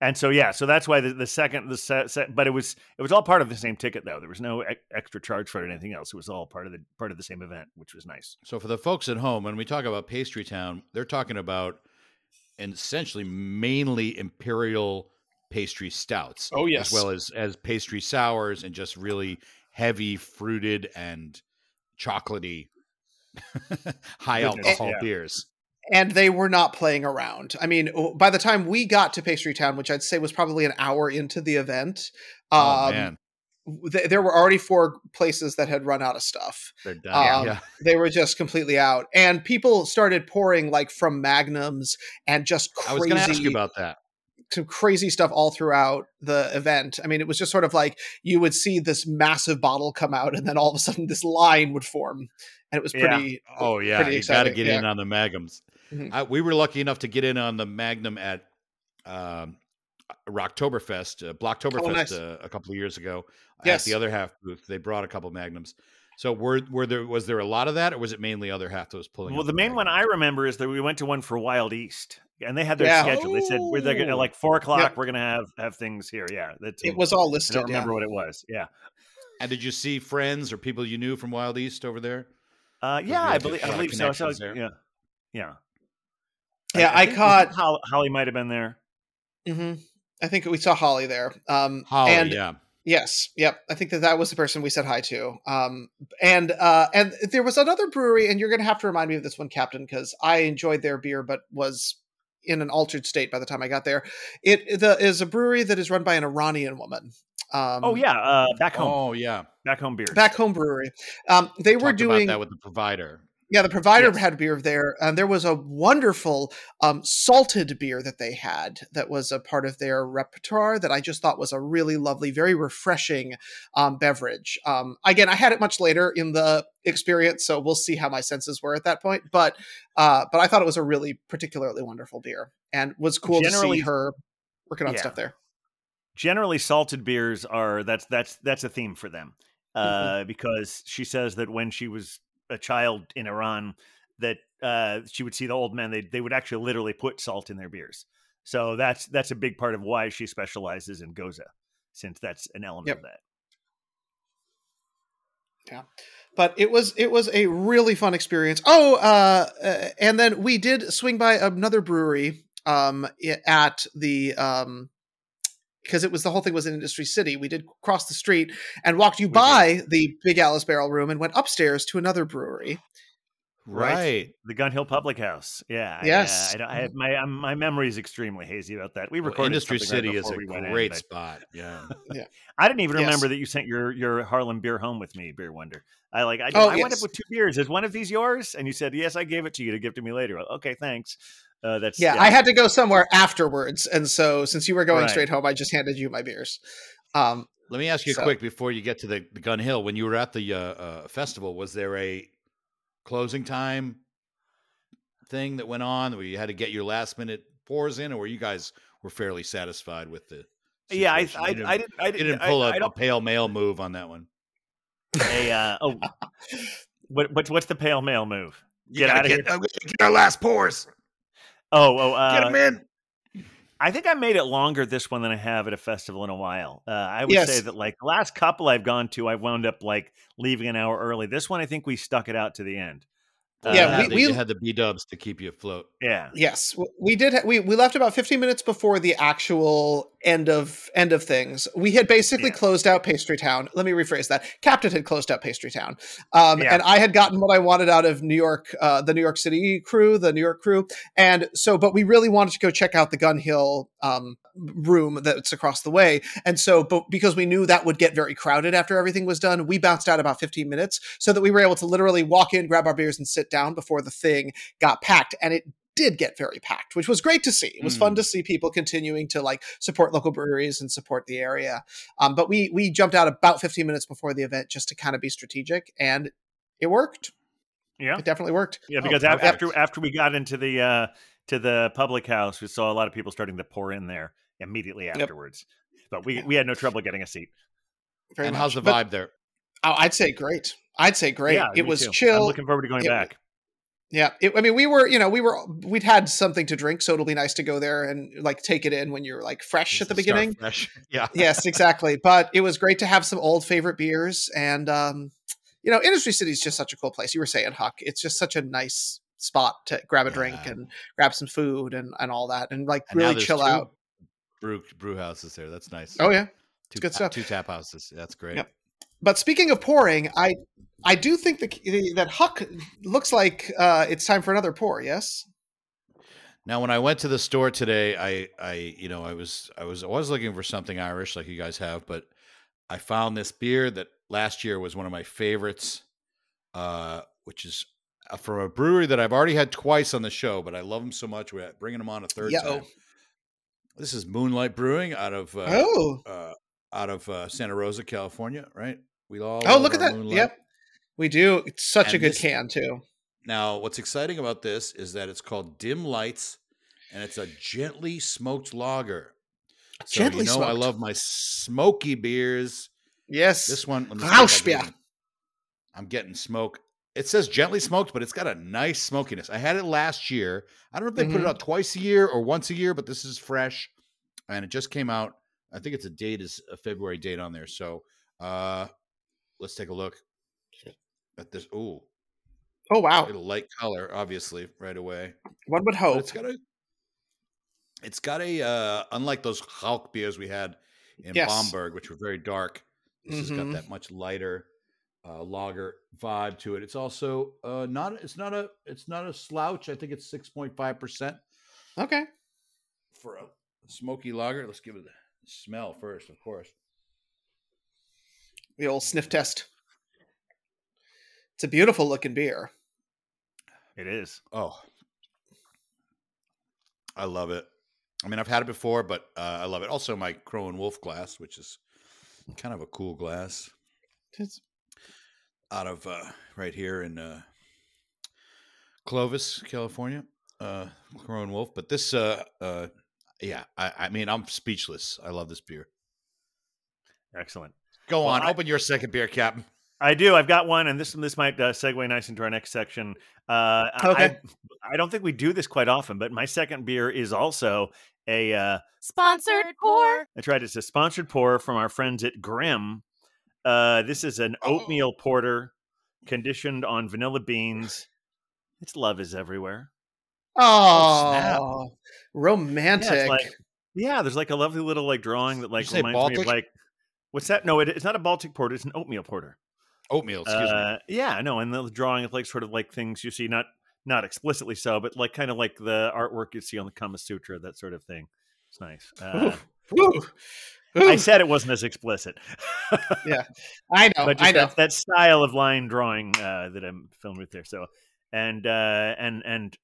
And so yeah, so that's why the, the second the set, set, but it was it was all part of the same ticket though. There was no e- extra charge for it or anything else. It was all part of the part of the same event, which was nice. So for the folks at home, when we talk about Pastry Town, they're talking about and essentially mainly imperial pastry stouts. Oh, yes. as well as as pastry sours and just really heavy fruited and chocolatey high Goodness, alcohol yeah. beers. And they were not playing around. I mean, by the time we got to Pastry Town, which I'd say was probably an hour into the event, oh um, th- there were already four places that had run out of stuff. they're done. um, yeah. They were just completely out, and people started pouring like from magnums and just crazy. I was going to ask you about that. some crazy stuff all throughout the event. I mean, it was just sort of like you would see this massive bottle come out, and then all of a sudden this line would form, and it was Yeah. pretty. Oh yeah, pretty you got to get yeah. in on the magnums. Mhm. I, we were lucky enough to get in on the Magnum at um, Rocktoberfest, uh, Blocktoberfest Oh, nice. uh, a couple of years ago. Yes. At the other half booth, they brought a couple of Magnums. So were were there was there a lot of that, or was it mainly other half that was pulling? Well, out the main one I remember is that we went to one for Wild East, and they had their Yeah. schedule. They said we're gonna, Oh. like four o'clock. Yep. We're gonna have have things here. Yeah, that's It was all listed. I don't yeah. remember what it was. Yeah, And did you see friends or people you knew from Wild East over there? uh, yeah, I believe I a lot of believe so. I saw, connections there. yeah, yeah. Yeah, I think- caught- Hol- Holly might have been there. hmm I think we saw Holly there. Um, Holly, and yeah. Yes, yep. I think that that was the person we said hi to. Um, and uh, and there was another brewery, and you're going to have to remind me of this one, Captain, because I enjoyed their beer, but was in an altered state by the time I got there. It the, is a brewery that is run by an Iranian woman, Um, oh yeah, uh, back home, Oh yeah, back home beers. back home brewery. Um, they were doing about that with the provider. Yeah, the provider Yes. had beer there, and there was a wonderful um, salted beer that they had that was a part of their repertoire that I just thought was a really lovely, very refreshing um, beverage. Um, again, I had it much later in the experience, so we'll see how my senses were at that point. But uh, but I thought it was a really particularly wonderful beer, and was cool to Generally- see her working on Yeah. stuff there. Generally, salted beers are that's that's that's a theme for them uh, Mm-hmm. because she says that when she was a child in Iran, that uh, she would see the old men. They they would actually literally put salt in their beers. So that's that's a big part of why she specializes in gose, since that's an element Yep. of that. Yeah, but it was it was a really fun experience. Oh, uh, uh, and then we did swing by another brewery um, at the um, because it was the whole thing was in Industry City. We did cross the street and walked you We by the Big Alice Barrel Room and went upstairs to another brewery. Right. Right. The Gun Hill Public House. Yeah. I, Yes. uh, I, don't- I have my um, my memory is extremely hazy about that. We Well, recorded Industry something right City is a we went in, great spot. Yeah. yeah. I didn't even Yes. remember that you sent your your Harlem beer home with me, Beer Wonder. I like I, Oh, I went up with two beers. Is one of these yours? And you said yes. I gave it to you to give to me later. Okay, thanks. Uh, that's Yeah, I had to go somewhere afterwards, and so since you were going Right. straight home, I just handed you my beers. Um, Let me ask you So- quick before you get to the, the Gun Hill. When you were at the uh, uh, festival, was there a closing time thing that went on where you had to get your last minute pours in, or were you guys were fairly satisfied with the? yeah. I? I, didn't, I didn't I didn't, didn't pull I a I a pale male move on that one. a uh, oh. What, what's what's the pale male move? You Get out of outta here. I'm get our last pours. Oh oh. Uh, Get them in. I think I made it longer this one than I have at a festival in a while. Uh, I would Yes. say that like the last couple I've gone to, I've wound up like leaving an hour early. This one, I think we stuck it out to the end. Yeah, Uh, we- we- you had the B dubs to keep you afloat. yeah. Yes, we did. ha- We we left about fifteen minutes before the actual end of end of things. We had basically Yeah. closed out Pastry Town. Let me rephrase that. Captain had closed out Pastry Town, um, Yeah. and I had gotten what I wanted out of New York, uh, the New York City crew, the New York crew, and so. But we really wanted to go check out the Gun Hill um, room that's across the way, and so. But because we knew that would get very crowded after everything was done, we bounced out about fifteen minutes so that we were able to literally walk in, grab our beers, and sit down before the thing got packed, and it did get very packed, which was great to see. It was fun to see people continuing to like support local breweries and support the area. Um, but we we jumped out about 15 minutes before the event just to kind of be strategic, and it worked. Yeah. It definitely worked. Yeah, Oh, because af- perfect. after after we got into the uh to the public house, we saw a lot of people starting to pour in there immediately afterwards. But we we had no trouble getting a seat. Very and much. how's the But, vibe there? oh, I'd say great. I'd say great. Yeah, it was too. I'm chill. looking forward to going It- back. Yeah, it, I mean, we were, you know, we were, we'd had something to drink, so it'll be nice to go there and like take it in when you're like fresh at the beginning. fresh. Yeah. yes, exactly. But it was great to have some old favorite beers, and um, you know, Industry City is just such a cool place. You were saying, Huck, it's just such a nice spot to grab a drink and grab some food and and all that, and like And really chill out. Brew brew houses there. That's nice. Oh yeah. two good stuff. Two tap houses. That's great. Yep. But speaking of pouring, I I do think that that Huck looks like uh, it's time for another pour. Yes. Now, when I went to the store today, I, I, you know, I was, I was, I was looking for something Irish like you guys have, but I found this beer that last year was one of my favorites, uh, which is uh, from a brewery that I've already had twice on the show, but I love them so much we're bringing them on a third Yo. time. This is Moonlight Brewing out of, uh, oh. uh, out of uh, Santa Rosa, California, right? We all Oh, look at that. Moonlight. Yep. We do. It's such a good this- can too. Now, what's exciting about this is that it's called Dim Lights, and it's a gently smoked lager. So Gently you know I love my smoky beers. Yes. This one, let me Rauchbier. I'm getting smoke. It says gently smoked, but it's got a nice smokiness. I had it last year. I don't know if they put it Mhm. out twice a year or once a year, but this is fresh, and it just came out. I think it's a date is a February date on there. So uh let's take a look at this. Ooh, oh wow. a light color, obviously, right away. One would But hope. it's got a it's got a uh unlike those Hulk beers we had in Yes. Bamberg, which were very dark. This has Mhm. got that much lighter uh lager vibe to it. It's also uh not it's not a it's not a slouch. I think it's six point five percent Okay. for a smoky lager. Let's give it a smell first, of course. The old sniff test. It's a beautiful looking beer. It is. Oh, I love it. I mean, I've had it before, but uh, I love it. Also, my Crow and Wolf glass, which is kind of a cool glass, It's out of uh, right here in uh, Clovis, California. Uh, Crow and Wolf, but this, uh, uh, yeah, I, I mean, I'm speechless. I love this beer. Excellent. Go Well, on, I- open your second beer, Captain. I do. I've got one, and this this might uh, segue nice into our next section. Uh, I- Okay. I, I don't think we do this quite often, but my second beer is also a. Uh, Sponsored pour. I tried. It's a sponsored pour from our friends at Grimm. Uh, this is an Oh. oatmeal porter, conditioned on vanilla beans. Its love is everywhere. Oh, snap. romantic. Yeah, like yeah. There's like a lovely little like drawing that like reminds me of like what's that? No, it, it's not a Baltic porter. It's an oatmeal porter. Oatmeal, excuse me. Uh, yeah, no, and the drawing is like sort of like things you see, not not explicitly so, but like kind of like the artwork you see on the Kama Sutra, that sort of thing. It's nice. Uh. I Ooh. said it wasn't as explicit. Yeah, I know. but just I know. That, that style of line drawing uh, that I'm filmed with there. So, and uh, and and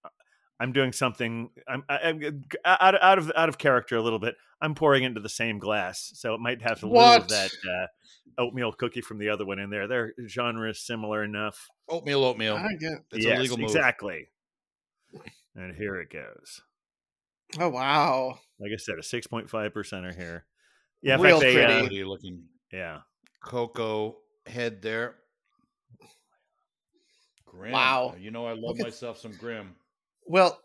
I'm doing something. I'm, I- I'm out out of out of character a little bit. I'm pouring into the same glass, so it might have a little What? of that uh, oatmeal cookie from the other one in there. Their genre is similar enough. oatmeal, oatmeal. I get. It's yes, a legal move. exactly. And here it goes. Oh wow. Like I said, a six point five percenter here. Yeah, Real fact, they, uh, pretty. Pretty looking yeah. cocoa head there. Grimm. Wow. You know I love myself some Grimm. Well,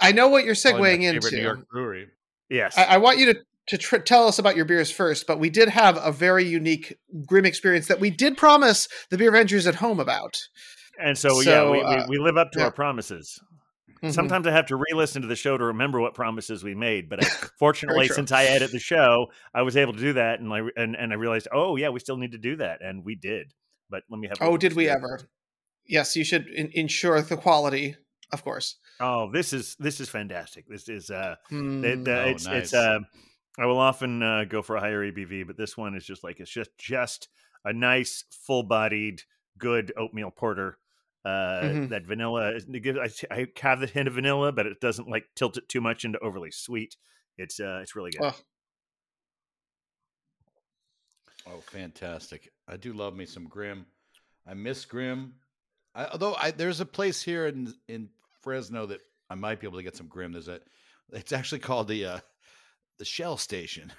I know what you're Probably my segueing into. New York brewery. Yes. I, I want you to to tr- tell us about your beers first, but we did have a very unique Grimm experience that we did promise the Beer Ventures at home about. and so, yeah, so, we, uh, we, we live up to yeah. our promises. Mhm. Sometimes I have to re-listen to the show to remember what promises we made. But I, fortunately, since I edit the show, I was able to do that, and I and, and I realized, oh yeah, we still need to do that, and we did. But let me have. Oh, did we ever? Yes, you should in- ensure the quality, of course. Oh, this is this is fantastic. This is uh, It, Hmm. uh, Oh, it's it's uh, I will often uh, go for a higher ABV, but this one is just like it's just just a nice full-bodied, good oatmeal porter. Uh, Mhm. That vanilla, is- it gives, I, I have the hint of vanilla, but it doesn't like tilt it too much into overly sweet. It's uh, it's really good. Oh, Oh, fantastic! I do love me some Grimm. I miss Grimm. I, although I, there's a place here in in Fresno that I might be able to get some Grimm. There's a. It's actually called the uh, the Shell Station.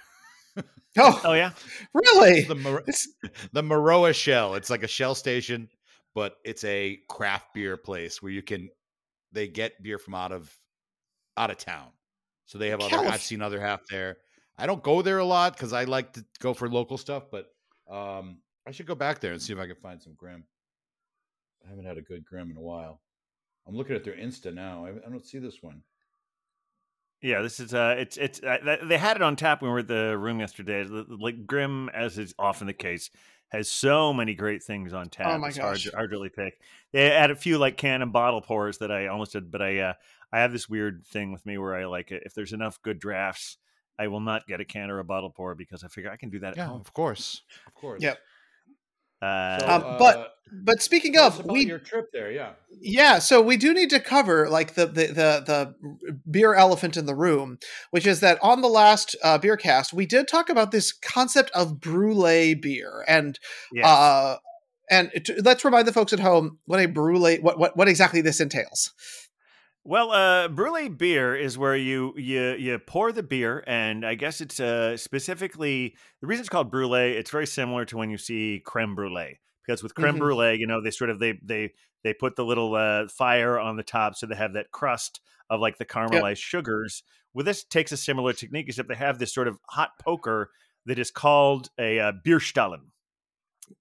oh, Oh yeah, really? the Mar- It's- the Maroa Shell. It's like a Shell station, but it's a craft beer place where you can. They get beer from out of out of town, so they have other. Calif- I've seen other half there. I don't go there a lot because I like to go for local stuff, but um, I should go back there and see if I can find some Grimm. I haven't had a good Grim in a while. I'm looking at their Insta now. I, I don't see this one. yeah. This is uh, it's it's uh, they had it on tap when we were at the room yesterday. Like Grimm, as is often the case, has so many great things on tap. Oh my it's hard, gosh. hard to really pick. They had a few like can and bottle pours that I almost did, but I uh, I have this weird thing with me where I like if there's enough good drafts, I will not get a can or a bottle pour because I figure I can do that at Yeah, home. of course, of course. Yep. Uh, So, Um, but- uh, But speaking of, we your trip there. Yeah. Yeah, so we do need to cover like the the the, the beer elephant in the room, which is that on the last uh, beer cast we did talk about this concept of brulee beer, and yes. uh, and let's remind the folks at home what a brulee what what what exactly this entails. Well, uh, brulee beer is where you you you pour the beer, and I guess it's uh, specifically the reason it's called brulee. It's very similar to when you see creme brulee, because with creme Mhm. brulee, you know they sort of they they they put the little uh, fire on the top, so they have that crust of like the caramelized sugars. With this, takes a similar technique, except they have this sort of hot poker that is called a uh.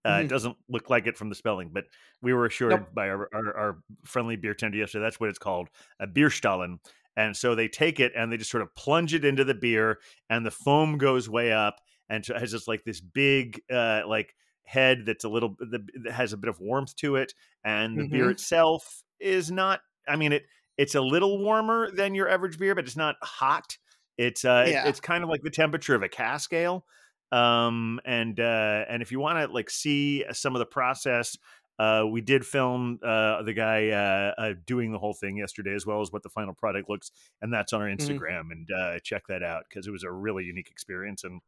Uh, It Mhm. doesn't look like it from the spelling, but we were assured Nope. by our, our, our friendly beer tender yesterday that's what it's called a Bierstallen. And so they take it and they just sort of plunge it into the beer, and the foam goes way up, and so it has just like this big, uh, like head that's a little that that has a bit of warmth to it, and the beer Mhm. itself is not. I mean, it it's a little warmer than your average beer, but it's not hot. It's uh, it- Yeah. it's kind of like the temperature of a cask ale. Um, and uh, and if you want to like see some of the process, uh, we did film uh, the guy uh, uh, doing the whole thing yesterday, as well as what the final product looks, and that's on our Mhm. Instagram. And uh, check that out because it was a really unique experience. And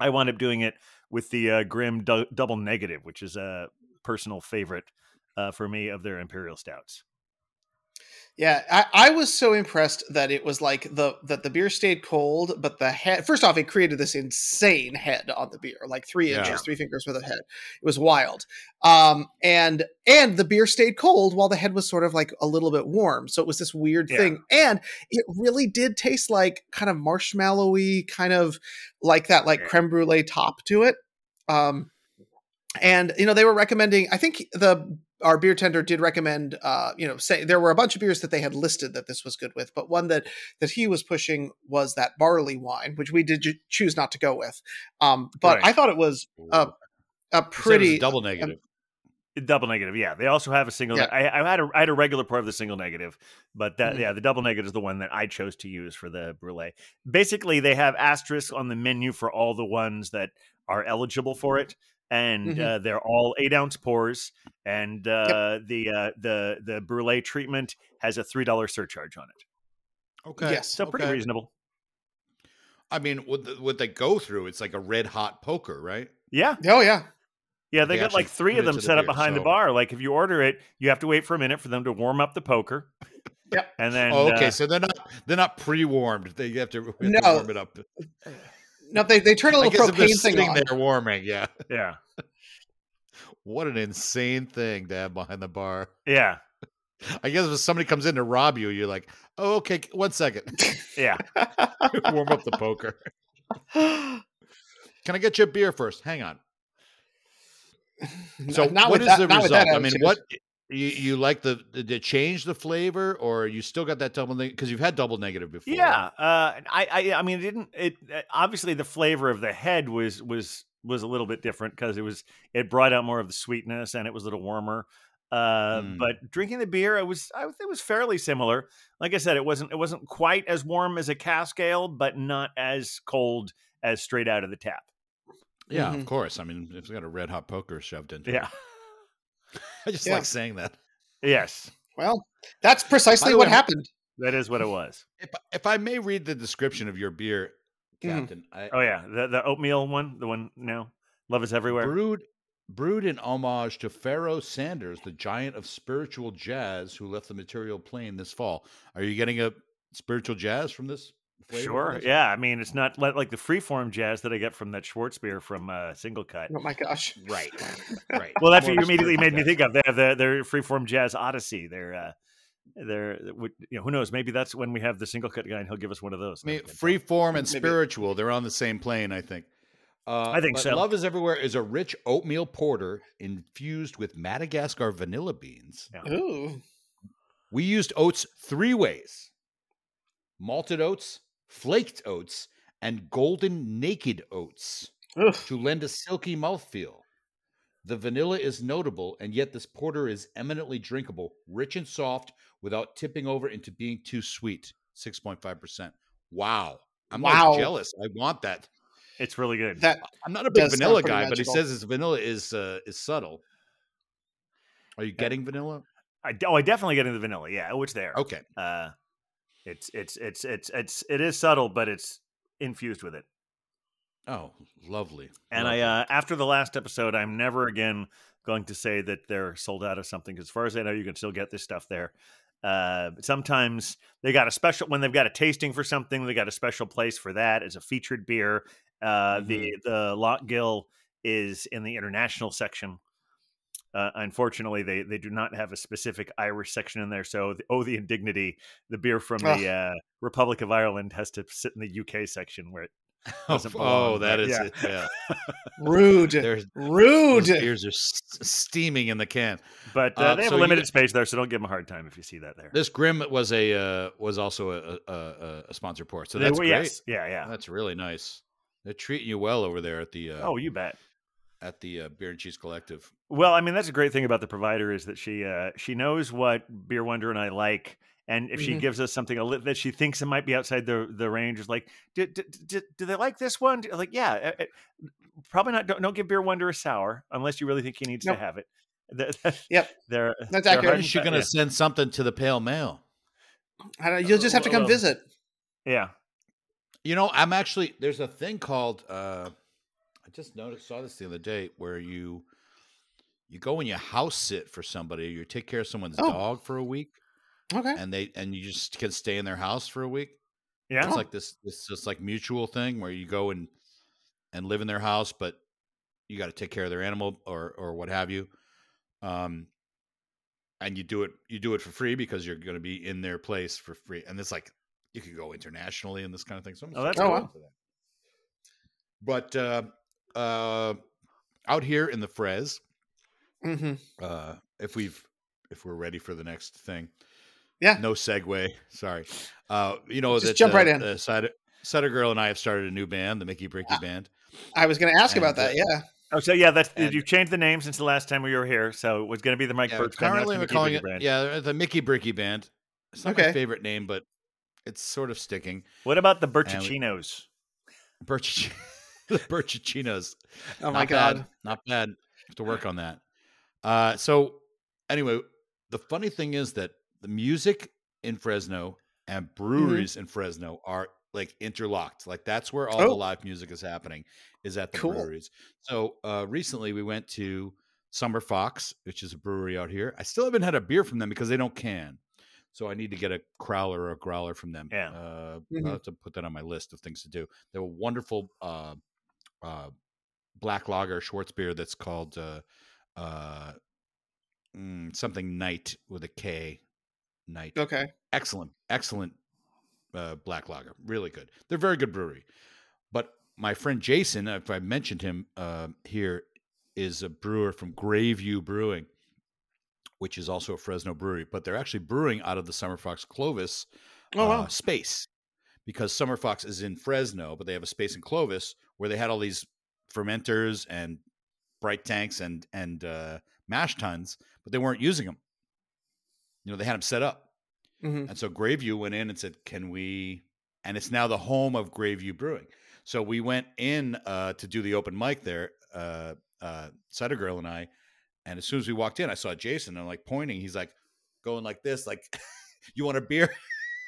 I wound up doing it with the uh, Grimm du- Double Negative, which is a personal favorite uh, for me of their Imperial Stouts. Yeah, I, I was so impressed that it was like the that the beer stayed cold, but the head. First off, it created this insane head on the beer, like three Yeah. inches, three fingers with a head. It was wild. Um, and and the beer stayed cold while the head was sort of like a little bit warm. So it was this weird Yeah. thing, and it really did taste like kind of marshmallowy, kind of like that, like Yeah. creme brulee top to it. Um, and you know they were recommending. I think the our beer tender did recommend uh you know say there were a bunch of beers that they had listed that this was good with but one that that he was pushing was that barley wine which we did ju- choose not to go with um but Right. i thought it was a, a You said it was a pretty double negative. Double negative, yeah. They also have a single. Yeah. I, I had a I had a regular part of the single negative, but that Mhm. yeah, the double negative is the one that I chose to use for the brulee. Basically, they have asterisks on the menu for all the ones that are eligible for it, and Mhm. uh, they're all eight ounce pours. And uh, the uh, the the brulee treatment has a three dollar surcharge on it, Okay. yes so pretty reasonable. I mean, what the, what they go through, it's like a red hot poker, right? Yeah, oh yeah yeah. They They got like three of them to the set up beer, behind the bar. Like if you order it, you have to wait for a minute for them to warm up the poker. Yep. And then oh, okay. uh, so they're not they're not pre-warmed. They have to, have to warm it up. No they, they turn a I little guess if they're propane thing sitting on there warming, yeah. yeah, What an insane thing to have behind the bar. yeah, I guess if somebody comes in to rob you, you're like, oh, okay, one second. yeah. warm up the poker. Can I get you a beer first? Hang on. So not what with that- the result? I mean, what you, you like the did it change the flavor, or you still got that double negative because you've had double negative before? Yeah, uh, I, I, I mean, it didn't. It uh, obviously the flavor of the head was was was a little bit different because it was it brought out more of the sweetness and it was a little warmer. Uh, Mm. But drinking the beer, it was I, it was fairly similar. Like I said, it wasn't it wasn't quite as warm as a cask ale, but not as cold as straight out of the tap. yeah, Mhm. of course. I mean, it's got a red hot poker shoved into Yeah. it. I just Yeah. like saying that. Yes, well that's precisely the what way, happened that is what it was. If if I may read the description of your beer, Mhm. Captain, I, Oh yeah, the the oatmeal one, the one now. Love is everywhere. Brewed, brewed in homage to Pharoah Sanders, the giant of spiritual jazz who left the material plane this fall. Are you getting a spiritual jazz from this? Flavor Sure. Yeah. I mean, it's not li- like the freeform jazz that I get from that Schwarzbier from uh, Single Cut. oh my gosh Right. Right. Well, that's More what you immediately made me think of. They have the, their freeform jazz odyssey. They're, uh, they're, you know, who knows? Maybe that's when we have the single cut guy, and he'll give us one of those. I mean, No, can't free form and Maybe. spiritual, they're on the same plane, I think. Uh, I think so. Love is Everywhere is a rich oatmeal porter infused with Madagascar vanilla beans. Yeah. Ooh. We used oats three ways malted oats, flaked oats, and golden naked oats Ugh. to lend a silky mouthfeel. The vanilla is notable, and yet this porter is eminently drinkable, rich and soft, without tipping over into being too sweet. 6.5%. Wow. I'm Wow. like jealous. I want that. It's really good. that I'm not a big vanilla guy, but he says his vanilla is uh, is subtle. Are you getting vanilla? I, oh, I definitely get into the vanilla. Yeah. Oh, it's there. Okay. Uh, it's, it's, it's, it's, it's, it is subtle, but it's infused with it. Oh, lovely. And lovely. I, uh, after the last episode, I'm never again going to say that they're sold out of something. as far as I know, you can still get this stuff there. Uh, sometimes they got a special when they've got a tasting for something. They got a special place for that as a featured beer. Uh, The the Lough Gill is in the international section. Uh, unfortunately, they they do not have a specific Irish section in there. So, the, oh, the indignity! The beer from the uh, Republic of Ireland has to sit in the UK section where it oh, doesn't belong, oh, that but is yeah. it. Yeah. rude There's rude those beers are s- steaming in the can. But uh, Uh, they have so a limited get- space there, so don't give them a hard time if you see that there. This Grimm was a uh, was also a a, a, a sponsor port, so that's were- great. yes, yeah, yeah. That's really nice. They're treating you well over there at the uh, oh, you bet. at the uh, Beer and Cheese Collective. Well, I mean, that's a great thing about the provider is that she uh, she knows what Beer Wonder and I like, And if she Mhm. gives us something a li- that she thinks it might be outside the the range, is like, do, do, do, do they like this one? Like, yeah, eh, eh, probably not. Don't, don't give beer wonder a sour unless you really think he needs Nope. to have it. The- Yep. they're That's they're accurate. hard When is she going to send something to the Pale Mail? You'll just have to come Well, visit. Yeah, You know, I'm actually there's a thing called uh I just noticed saw this the other day where you you go and you house sit for somebody, or you take care of someone's Oh. dog for a week Okay. and they and you just can stay in their house for a week. yeah. It's like this this just like mutual thing where you go and and live in their house, but you got to take care of their animal or or what have you. Um and you do it you do it for free because you're going to be in their place for free. And it's like you could go internationally and this kind of thing. So I'm Oh, that's super wow. that. But uh uh out here in the Frez, hmm uh if we've if we're ready for the next thing. Yeah. No segue. Sorry. Uh you know Just that jump uh, right in. Uh, Cider, Cider Girl and I have started a new band, the Mickey Bricky Ah. Band. I was going to ask about And, uh, that. Yeah. Oh, so yeah, that's And- you changed the name since the last time we were here. So it was going to be the Mike Yeah, Birch Band. currently we're Mickey calling Bricky it Band. yeah, the Mickey Bricky Band. It's not my Okay. favorite name, but it's sort of sticking. What about the And we- Birchichinos? Birch the Birchichinos. Oh my Not God. bad. Not bad. Have to work on that. Uh, so anyway, the funny thing is that the music in Fresno and Mm-hmm. breweries in Fresno are like interlocked. Like that's where all the Oh. live music is happening is at the Cool. breweries. So uh, recently we went to Summer Fox, which is a brewery out here. I still haven't had a beer from them because they don't can. So I need to get a crowler or a growler from them. Yeah. Uh, Mhm. I'll have to put that on my list of things to do. They have a wonderful uh, uh, black lager Schwarzbier that's called uh, mm, something Knight with a K. Knight. Okay. Excellent, excellent uh, black lager. Really good. They're very good brewery. But my friend Jason, if I mentioned him uh, here, is a brewer from Grayview Brewing, which is also a Fresno brewery. But they're actually brewing out of the Summer Fox Clovis Oh, wow. uh, space because Summer Fox is in Fresno, but they have a space in Clovis where they had all these fermenters and bright tanks and and uh, mash tuns, but they weren't using them. You know, they had them set up, Mhm. and so Graveview went in and said, "Can we?" And it's now the home of Graveview Brewing. So we went in uh, to do the open mic there, uh, uh, Cider Girl and I. And as soon as we walked in, I saw Jason. And I'm like pointing. He's like going like this, like, "You want a beer?"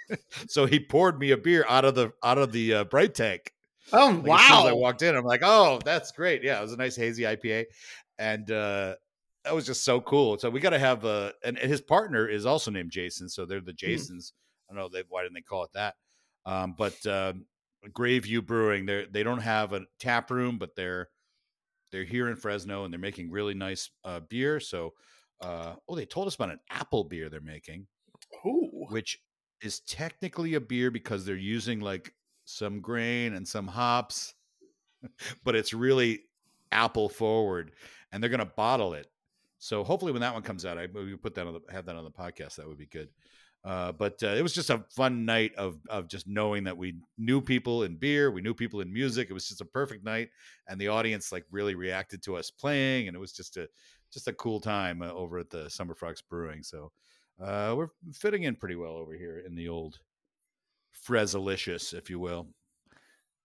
so he poured me a beer out of the out of the uh, bright tank. Oh, Like, As soon as I walked in, I'm like, "Oh, that's great! Yeah, it was a nice hazy IPA," and uh, that was just so cool. So we got to have uh, and, and his partner is also named Jason, so they're the Mm-hmm. Jasons. I don't know they why didn't they call it that? Um, but um, Graveview Brewing, they they don't have a tap room, but they're they're here in Fresno and they're making really nice uh, beer. So, uh, oh, they told us about an apple beer they're making Ooh. which is technically a beer because they're using like some grain and some hops, but it's really apple forward, and they're going to bottle it. So hopefully, when that one comes out, I maybe put that on the have that on the podcast. That would be good. Uh, but uh, it was just a fun night of of just knowing that we knew people in beer, we knew people in music. It was just a perfect night, and the audience like really reacted to us playing, and it was just a just a cool time uh, over at the Summer Fox Brewing. So uh, we're fitting in pretty well over here in the old Fresalicious, if you will.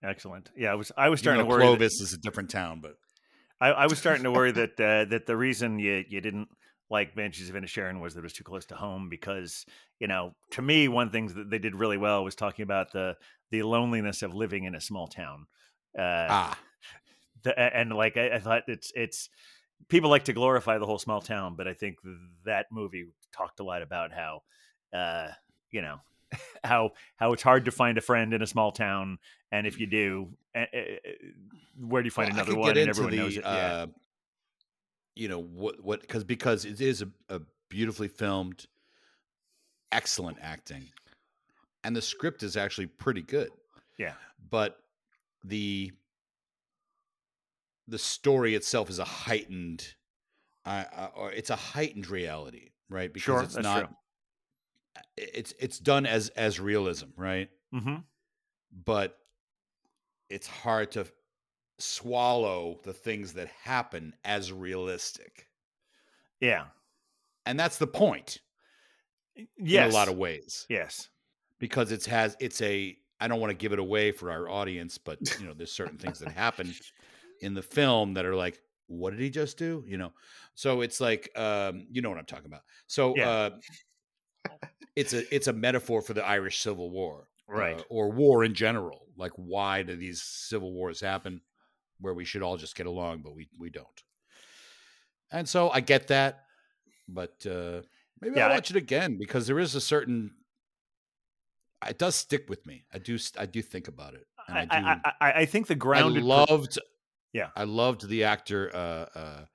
Excellent. Yeah, I was I was starting to worry. that- Clovis is a different town, but I, I was starting to worry that uh, that the reason you you didn't like Banshees of Inisherin was that it was too close to home because you know to me one thing that they did really well was talking about the the loneliness of living in a small town. Uh, ah, the, and like I, I thought it's it's people like to glorify the whole small town, but I think that movie talked a lot about how uh, you know how how it's hard to find a friend in a small town, and if you do, eh, eh, eh, where do you find Well, another one? And everyone knows the, it. Yeah. uh, you know what what because because it is a, a beautifully filmed, excellent acting, and the script is actually pretty good. Yeah. but the the story itself is a heightened, uh, uh, or it's a heightened reality, right? Because Sure, it's that's not. true. It's it's done as as realism, right? hmm but it's hard to swallow the things that happen as realistic. Yeah. And that's the point. yes. in a lot of ways yes. because it's has it's a I don't want to give it away for our audience, but you know, there's certain things that happen in the film that are like, what did he just do? You know, so it's like, um, you know what I'm talking about. So Yeah. uh, it's a it's a metaphor for the Irish Civil War, Right. uh, or war in general. Like, why do these civil wars happen where we should all just get along, but we we don't? And so I get that, but uh, maybe Yeah, I'll I- watch it again because there is a certain. It does stick with me. I do. I do think about it, and I, I, do. I, I, I think the I grounded. per- loved. Yeah. I loved the actor uh, uh,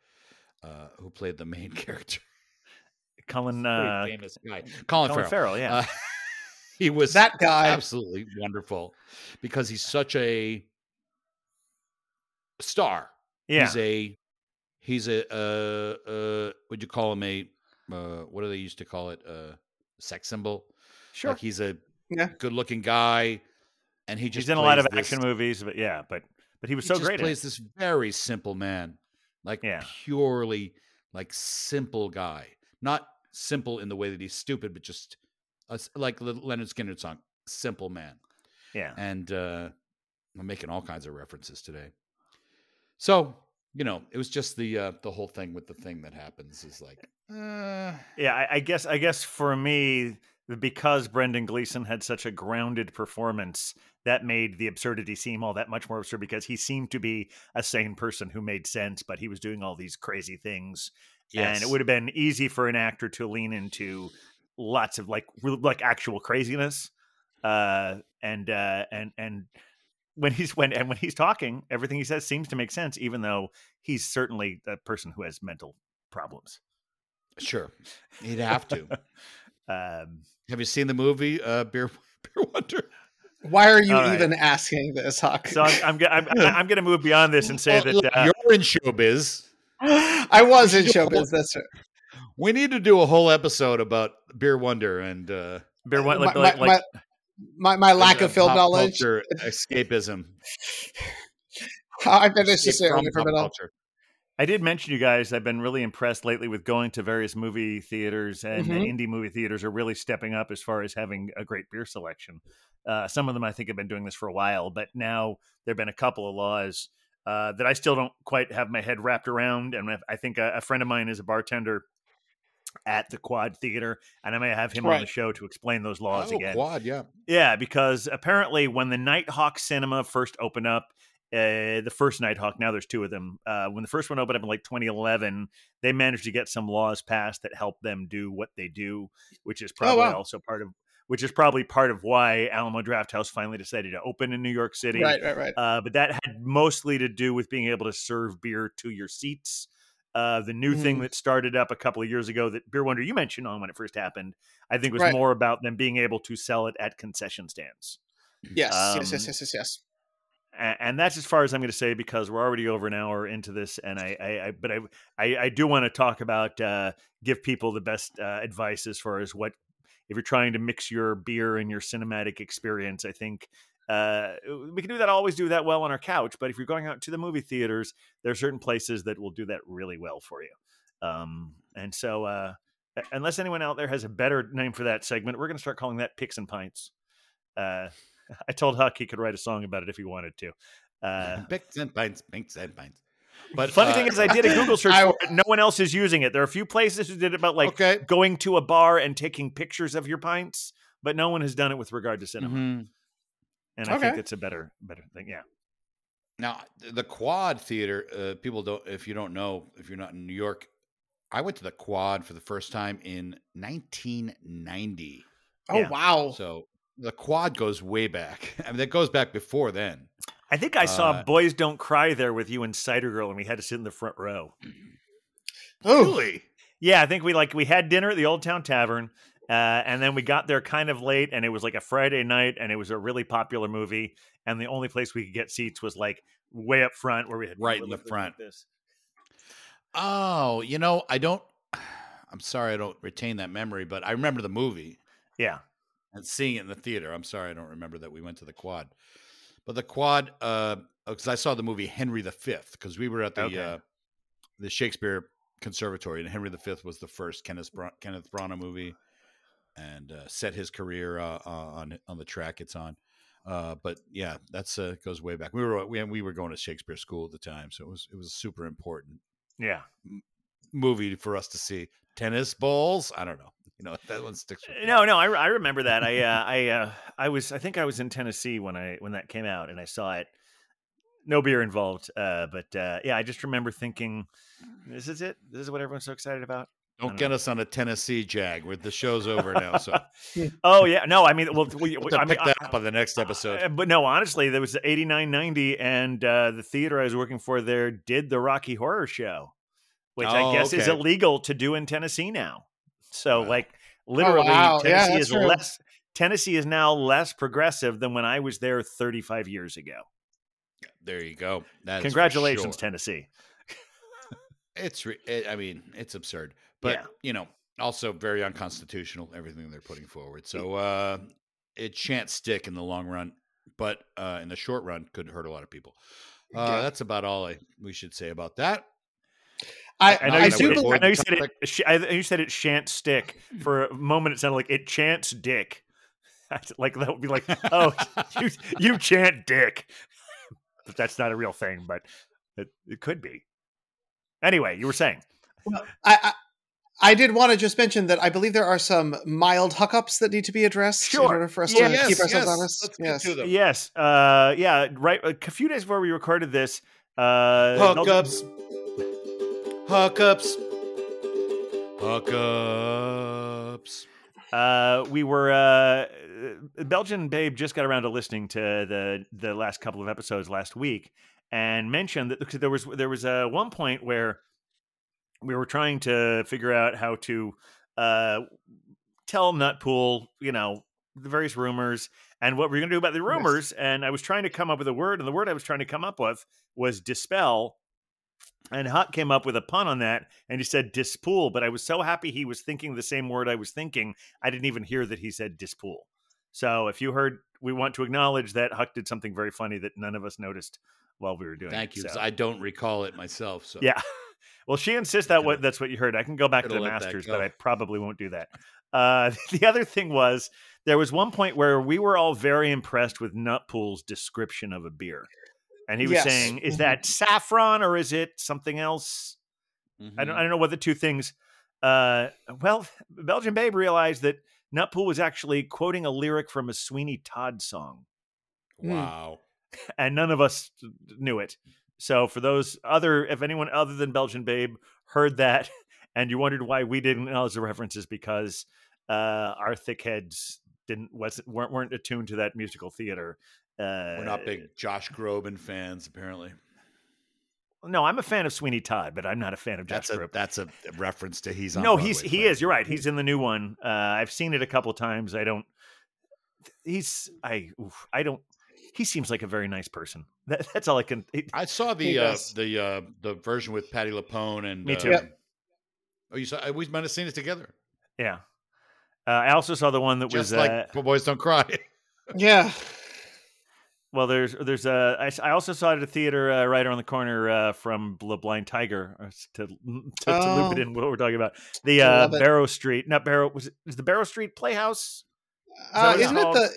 uh, who played the main character. Colin, uh, famous guy, Colin, Colin Farrell. Farrell. Yeah. Uh, he was That guy. absolutely wonderful because he's such a star. yeah. He's a he's a uh uh would you call him a uh what do they used to call it? Uh sex symbol. sure. Like he's a Yeah. good looking guy and he just He's in a lot of plays action this- movies, but yeah, but but he was he so just great. in it. plays this very simple man. Like Yeah. purely like simple guy. Not simple in the way that he's stupid, but just a like the Lynyrd Skynyrd song, simple man. Yeah. and uh, I'm making all kinds of references today. So you know, it was just the uh, the whole thing with the thing that happens is like, uh, Yeah, I, I guess I guess for me, because Brendan Gleeson had such a grounded performance, that made the absurdity seem all that much more absurd because he seemed to be a sane person who made sense, but he was doing all these crazy things. And it would have been easy for an actor to lean into lots of like like actual craziness. Uh and uh and and when he's when and when he's talking, everything he says seems to make sense, even though he's certainly a person who has mental problems. sure, he'd have to. Um Have you seen the movie uh, Beer Beer Wonder? Why are you All right. even asking this, Huck? So I'm I'm, I'm, I'm going to move beyond this and say Well, that uh, you're in showbiz. I was in You know- showbiz. That's right. We need to do a whole episode about Beer Wonder and uh, beer one my, like, like, my, like my, my lack uh, of film knowledge. culture escapism. I finished Escape necessarily from from pop it all. culture. I did mention you guys. I've been really impressed lately with going to various movie theaters, and Mhm. indie movie theaters are really stepping up as far as having a great beer selection. Uh, some of them I think have been doing this for a while, but now there've been a couple of laws uh, that I still don't quite have my head wrapped around. And I- think a, a friend of mine is a bartender at the Quad Theater, and I may have him on the show to explain those laws Oh, again. quad, yeah. Yeah, because apparently when the Nitehawk Cinema first opened up, uh, the first Nitehawk, now there's two of them. Uh, when the first one opened up in like 2011, they managed to get some laws passed that help them do what they do, which is probably wow. also part of, which is probably part of why Alamo Drafthouse finally decided to open in New York City. Right, right, right. Uh, but that had mostly to do with being able to serve beer to your seats. Uh, the new thing Mhm. that started up a couple of years ago that Beer Wonder you mentioned on when it first happened, I think was Right. more about them being able to sell it at concession stands. Yes, yes, um, yes, yes, yes, yes. A- And that's as far as I'm going to say because we're already over an hour into this, and I, I, I but I, I, I do want to talk about uh, give people the best uh, advice as far as what if you're trying to mix your beer and your cinematic experience. I think uh, we can do that. Always do that well on our couch, but if you're going out to the movie theaters, there are certain places that will do that really well for you. Um, and so, uh, unless anyone out there has a better name for that segment, we're going to start calling that Picks and Pints. Uh, I told Huck he could write a song about it if he wanted to. Uh, Picks and pints, pinks and pints. But funny uh, thing is, I did a Google search I- for it. No one else is using it. There are a few places who did it about like okay. going to a bar and taking pictures of your pints, but no one has done it with regard to cinema. Mhm. And I think Okay. it's a better, better thing. Yeah. Now, the Quad Theater, uh, people don't, if you don't know, if you're not in New York, I went to the Quad for the first time in 1990. Oh yeah. wow. So the Quad goes way back. I mean, that goes back before then. I think I saw Uh, Boys Don't Cry there with you and Cider Girl, and we had to sit in the front row. Oh, Yeah, I think we like we had dinner at the Old Town Tavern, uh, and then we got there kind of late, and it was like a Friday night, and it was a really popular movie, and the only place we could get seats was like way up front where we had Right in the looking like front. This. Oh, you know, I don't, I'm sorry I don't retain that memory, but I remember the movie Yeah, and seeing it in the theater. I'm sorry I don't remember that we went to the Quad. But the Quad, because I saw the movie Henry V, because we were at the Okay. uh, the Shakespeare Conservatory, and Henry V was the first Kenneth Bra- Kenneth Branagh movie. and uh, set his career uh, uh, on on the track it's on. Uh, but yeah, that's uh, goes way back. We were we, we were going to Shakespeare school at the time, so it was it was super important Yeah. movie for us to see. Tennis balls, I don't know. You know that one sticks. With me. No, no, I, I remember that. I uh, I uh, I was I think I was in Tennessee when I when that came out and I saw it. No beer involved, uh, but uh, yeah, I just remember thinking, "This is it. This is what everyone's so excited about." Don't don't get know. us on a Tennessee jag. Where the show's over now, so oh yeah, no, I mean, well, we, we'll have to I mean, pick that up on the next episode. Uh, but no, honestly, there was eighty nine ninety, and uh, the theater I was working for there did the Rocky Horror Show, which I Oh, guess is illegal to do in Tennessee now. So, Wow. like, literally, wow. Tennessee that's is true. less. Tennessee is now less progressive than when I was there thirty five years ago. There you go. That Congratulations, sure. Tennessee. It's, re- it, I mean, it's absurd, but Yeah. you know, also very unconstitutional. Everything they're putting forward. So uh, it shan't stick in the long run, but uh, in the short run, could hurt a lot of people. Uh, Yeah. That's about all I we should say about that. I, I know, I you, said it, believe I know you said it. sh- I, you said it shan't stick. For a moment, it sounded like it chants dick. like that would be like, oh, you you chant dick. but that's not a real thing, but it, it could be. Anyway, you were saying. I, I I did want to just mention that I believe there are some mild hookups that need to be addressed in Sure. order for us Yeah, to yes, keep ourselves yes. honest. Let's get yes. to them. Yes. Uh, yeah. Right. A few days before we recorded this, uh, Mel- Hookups. Hookups. Hookups. Uh, we were uh, Belgian babe just got around to listening to the the last couple of episodes last week and mentioned that there was there was uh, one point where we were trying to figure out how to uh, tell Nutpool, you know, the various rumors and what we're going to do about the rumors. And I was trying to come up with a word, and the word I was trying to come up with was dispel. And Huck came up with a pun on that, and he said dispool. But I was so happy he was thinking the same word I was thinking, I didn't even hear that he said dispool. So if you heard, we want to acknowledge that Huck did something very funny that none of us noticed while we were doing. Thank it. you. 'cause So- I don't recall it myself. So yeah. Well, she insists that what that's what you heard. I can go back to the could've let that masters, but I probably won't do that. Uh, the other thing was there was one point where we were all very impressed with Nutpool's description of a beer, and he was Yes. saying, "Is Mhm. that saffron or is it something else?" I Mm-hmm. don't I don't know what the two things. Uh, well, Belgian Babe realized that Nutpool was actually quoting a lyric from a Sweeney Todd song Mm. Wow. and none of us knew it. So for those other, if anyone other than Belgian Babe heard that, and you wondered why we didn't acknowledge the references because uh, our thick heads didn't wasn't weren't, weren't attuned to that musical theater. Uh, We're not big Josh Groban fans, apparently. No, I'm a fan of Sweeney Todd, but I'm not a fan of Josh That's a Groban. that's a reference to he's on. No, he's he playing. is. You're right. He's in the new one. Uh, I've seen it a couple times. I don't. He's I oof, I don't. He seems like a very nice person. That, that's all I can. he- I saw the uh, the uh, the version with Patti LuPone and Me too. uh, Yep. Oh, you saw? We might have seen it together, yeah. Uh, I also saw the one that just was like uh, Boys Don't Cry. Yeah. Well, there's there's a I, s- I also saw it at a theater uh, right around the corner uh, from the Blind Tiger uh, s- to to, to loop it Oh. in what we're talking about. The uh. Barrow Street, not Barrow. Was it is the Barrow Street Playhouse? that Uh, isn't it called? the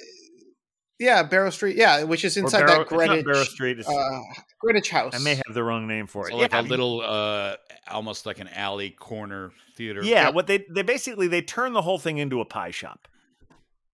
yeah Barrow Street? Yeah, which is inside Barrow- that it's not Greenwich Barrow Street. It's, uh, Greenwich House. I may have the wrong name for it. So like yeah, a little, uh, almost like an alley corner theater. Yeah, Yeah. what they they basically they turn the whole thing into a pie shop.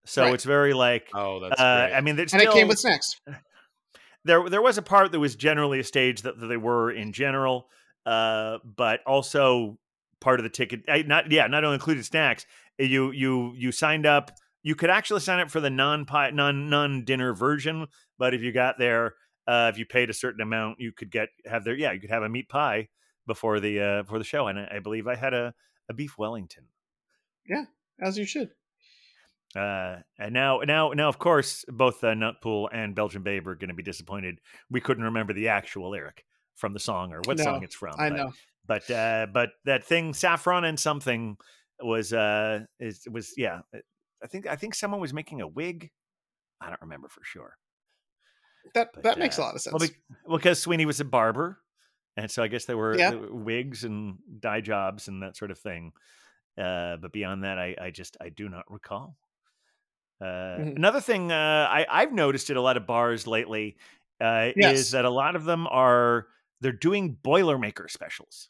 So Right. it's very like Oh, that's uh, great. I mean, it's and it came with snacks. there there was a part that was generally a stage that, that they were in general, uh, but also part of the ticket. I, not yeah, not only included snacks. uh, You you you signed up. You could actually sign up for the non pie non non dinner version, but if you got there, uh, if you paid a certain amount, you could get have their yeah, you could have a meat pie before the uh, before the show, and I, I believe I had a a beef Wellington. Yeah, as you should. Uh, and now, now, now, of course, both uh, Nutpool and Belgian Babe are going to be disappointed. We couldn't remember the actual lyric from the song or what No, song it's from. I but, know. but uh, but that thing, saffron and something, was uh, is was yeah. I think I think someone was making a wig. I don't remember for sure. That But, that makes a uh, lot of sense. Well, well, because Sweeney was a barber, and so I guess there were Yeah. there were wigs and dye jobs and that sort of thing. Uh, but beyond that, I, I just I do not recall. Uh, Mhm. Another thing uh, I, I've noticed at a lot of bars lately uh, Yes. is that a lot of them are they're doing Boilermaker specials.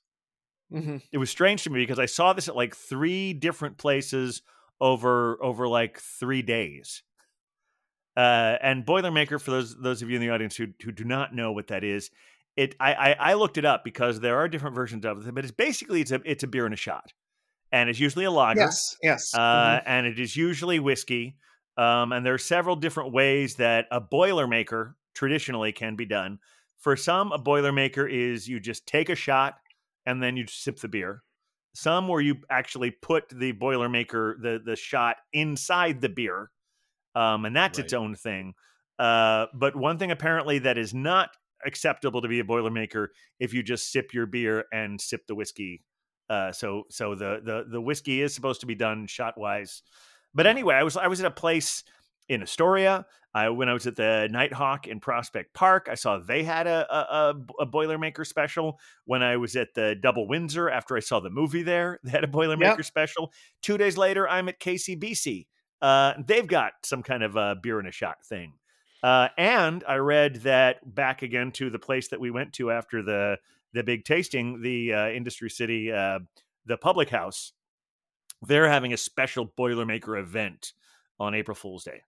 hmm It was strange to me because I saw this at like three different places over over like three days. Uh, and Boilermaker, for those those of you in the audience who who do not know what that is, it I, I I looked it up because there are different versions of it, but it's basically it's a it's a beer and a shot, and it's usually a lager, Yes, yes. uh, mhm. and it is usually whiskey. Um, and there are several different ways that a Boilermaker traditionally can be done. For some, a Boilermaker is you just take a shot and then you sip the beer. Some where you actually put the Boilermaker, the the shot inside the beer, um, and that's its own thing. Uh, but one thing apparently that is not acceptable to be a Boilermaker if you just sip your beer and sip the whiskey. Uh, so so the the the whiskey is supposed to be done shot wise. But anyway, I was I was at a place in Astoria. I when I was at the Nitehawk in Prospect Park, I saw they had a a, a, a Boilermaker special. When I was at the Double Windsor after I saw the movie there, they had a Boilermaker special. Two days later, I'm at KCBC. Uh, they've got some kind of a beer and a shot thing. Uh, and I read that back again to the place that we went to after the the big tasting, the uh, Industry City, uh, the Public House. They're having a special Boilermaker event on April Fool's Day.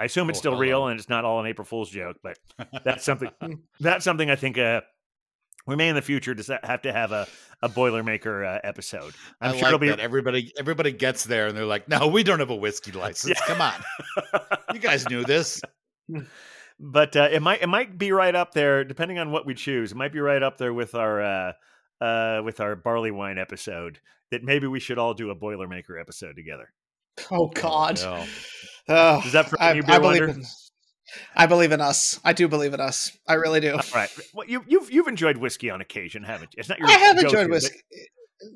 I assume it's Oh, still real and it's not all an April Fool's joke, but that's something. that's something I think uh, we may in the future just have to have a a Boilermaker uh, episode. I'm I sure like it'll be. that everybody everybody gets there and they're like, "No, we don't have a whiskey license. Come on, you guys knew this." but uh, it might it might be right up there, depending on what we choose. It might be right up there with our uh, with our barley wine episode. That maybe we should all do a Boilermaker episode together. oh God. no. Oh, Is that for I, you, I believe Wonder? in. I believe in us. I do believe in us. I really do. All right. Well, you, you've you've enjoyed whiskey on occasion, haven't you? It's not your. I have enjoyed but- whiskey.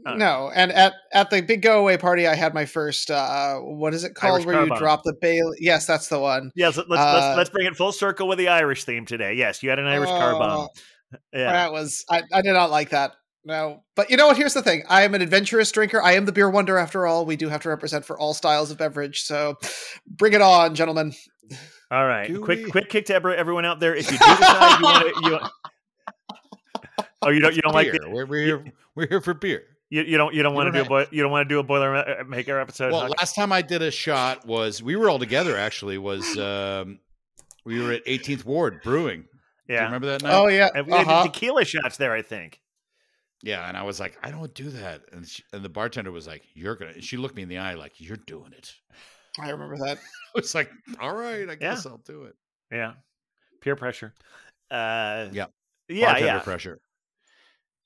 Uh. no, and at at the big go away party, I had my first. uh What is it called? Irish where you drop the Bailey? Yes, that's the one. Yes, let's, let's Uh, let's let's bring it full circle with the Irish theme today. Yes, you had an Irish car bomb. Yeah. That was I, I did not like that. No, but you know what? Here's the thing: I am an adventurous drinker. I am the beer wonder, after all. We do have to represent for all styles of beverage. So, bring it on, gentlemen. All right. Do quick we? quick kick to every- everyone out there. If you do decide you want to, you. want... Oh, you don't you don't like beer. the, we're, we're here. We're here for beer. you, you don't you don't want to don't do a boi- you don't want to do a boiler maker episode. Well, Huck? last time I did a shot was we were all together. Actually, was um, we were at 18th Ward Brewing. Do you yeah. remember that night? Oh yeah, And we had uh-huh. tequila shots there, I think. Yeah, and I was like, I don't do that, and she, and the bartender was like, "You're gonna." And she looked me in the eye like, "You're doing it." I remember that. I was like, "All right, I guess I'll do it." Yeah. Peer pressure. Uh, Yeah. Yeah. bartender Yeah. pressure.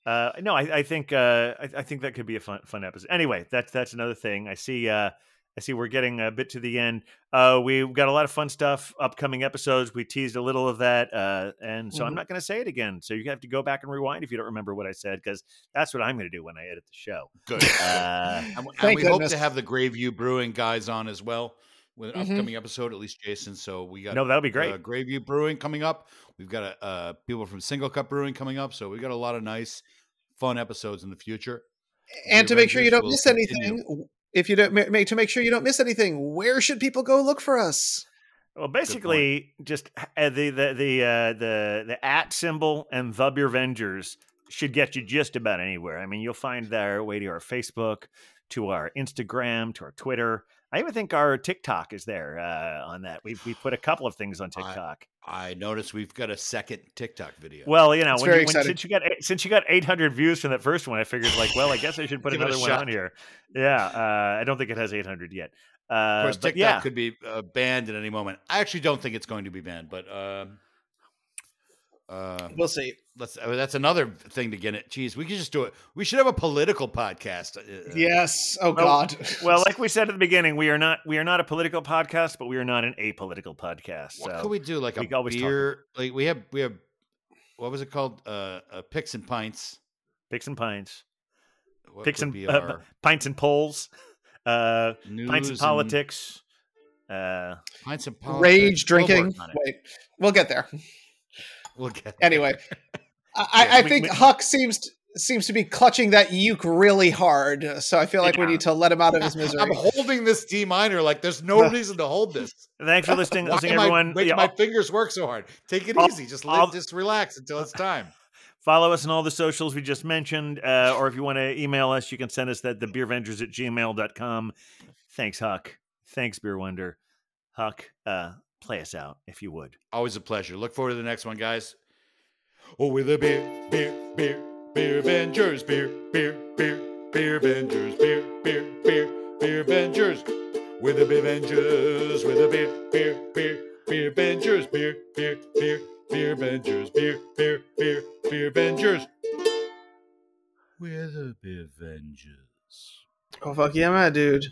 Uh, no, I, I think uh, I, I think that could be a fun fun episode. Anyway, that's that's another thing. I see. Uh, I see. We're getting a bit to the end. Uh, we've got a lot of fun stuff. Upcoming episodes. We teased a little of that, uh, and so I'm Mhm. not going to say it again. So you have to go back and rewind if you don't remember what I said, because that's what I'm going to do when I edit the show. Good. Uh, and, w- and we hope to have the Graveview Brewing guys on as well with an Mhm. upcoming episode. At least Jason. So we got no, that'll be great. uh, Graveview Brewing coming up. We've got uh, people from SingleCut Brewing coming up. So we got a lot of nice, fun episodes in the future. And The to make sure you don't will miss continue. Anything, if you don't make to make sure you don't miss anything, where should people go look for us? Well, basically, just uh, the the the uh, the the at symbol and the Beer Vengers should get you just about anywhere. I mean, you'll find their way to our Facebook, to our Instagram, to our Twitter. I even think our TikTok is there uh, on that. We've we put a couple of things on TikTok. I noticed we've got a second TikTok video. well, you know, when, very you, when since you got since you got 800 views from that first one, I figured like, well, I guess I should put Give it a another one shot. on here. Yeah, uh, I don't think it has 800 yet. Uh, of course, TikTok yeah, could be uh, banned at any moment. I actually don't think it's going to be banned, but um, uh, We'll see. Let's. Uh, that's another thing to get it. Geez, we could just do it. We should have a political podcast. Uh, Yes. Oh Well- God. well, like we said at the beginning, we are not we are not a political podcast, but we are not an apolitical podcast. What so could we do? Like we a always talk beer? Like we have we have what was it called? Uh, uh picks and pints. picks and pints, What picks and be uh, our pints and polls, uh, news pints and politics. Uh, pints and politics. Rage We'll drinking. work on it. Wait, we'll get there. We'll get Anyway, I, Yeah, I we- think we- Huck seems seems to be clutching that uke really hard. So I feel like we need to let him out of his misery. I'm holding this D minor like there's no reason to hold this. Thanks for listening, Why listening am I everyone. making Yeah, my fingers work so hard? Take it I'll- easy. Just I'll- just relax until it's time. Follow us on all the socials we just mentioned, uh, or if you want to email us, you can send us that the beervengers at gmail.com. Thanks, Huck. Thanks, Beer Wonder. Huck, uh, play us out if you would. Always a pleasure. Look forward to the next one, guys. Oh, with a beer, beer, beer, beer Avengers, beer, beer, beer, beer Avengers, beer, beer, beer, beer Avengers. With a beer Avengers, with a beer, beer, beer, beer Avengers, beer, beer, beer, beer Avengers, beer, beer, beer, beer Avengers. We're the Avengers. oh fuck yeah, man, dude.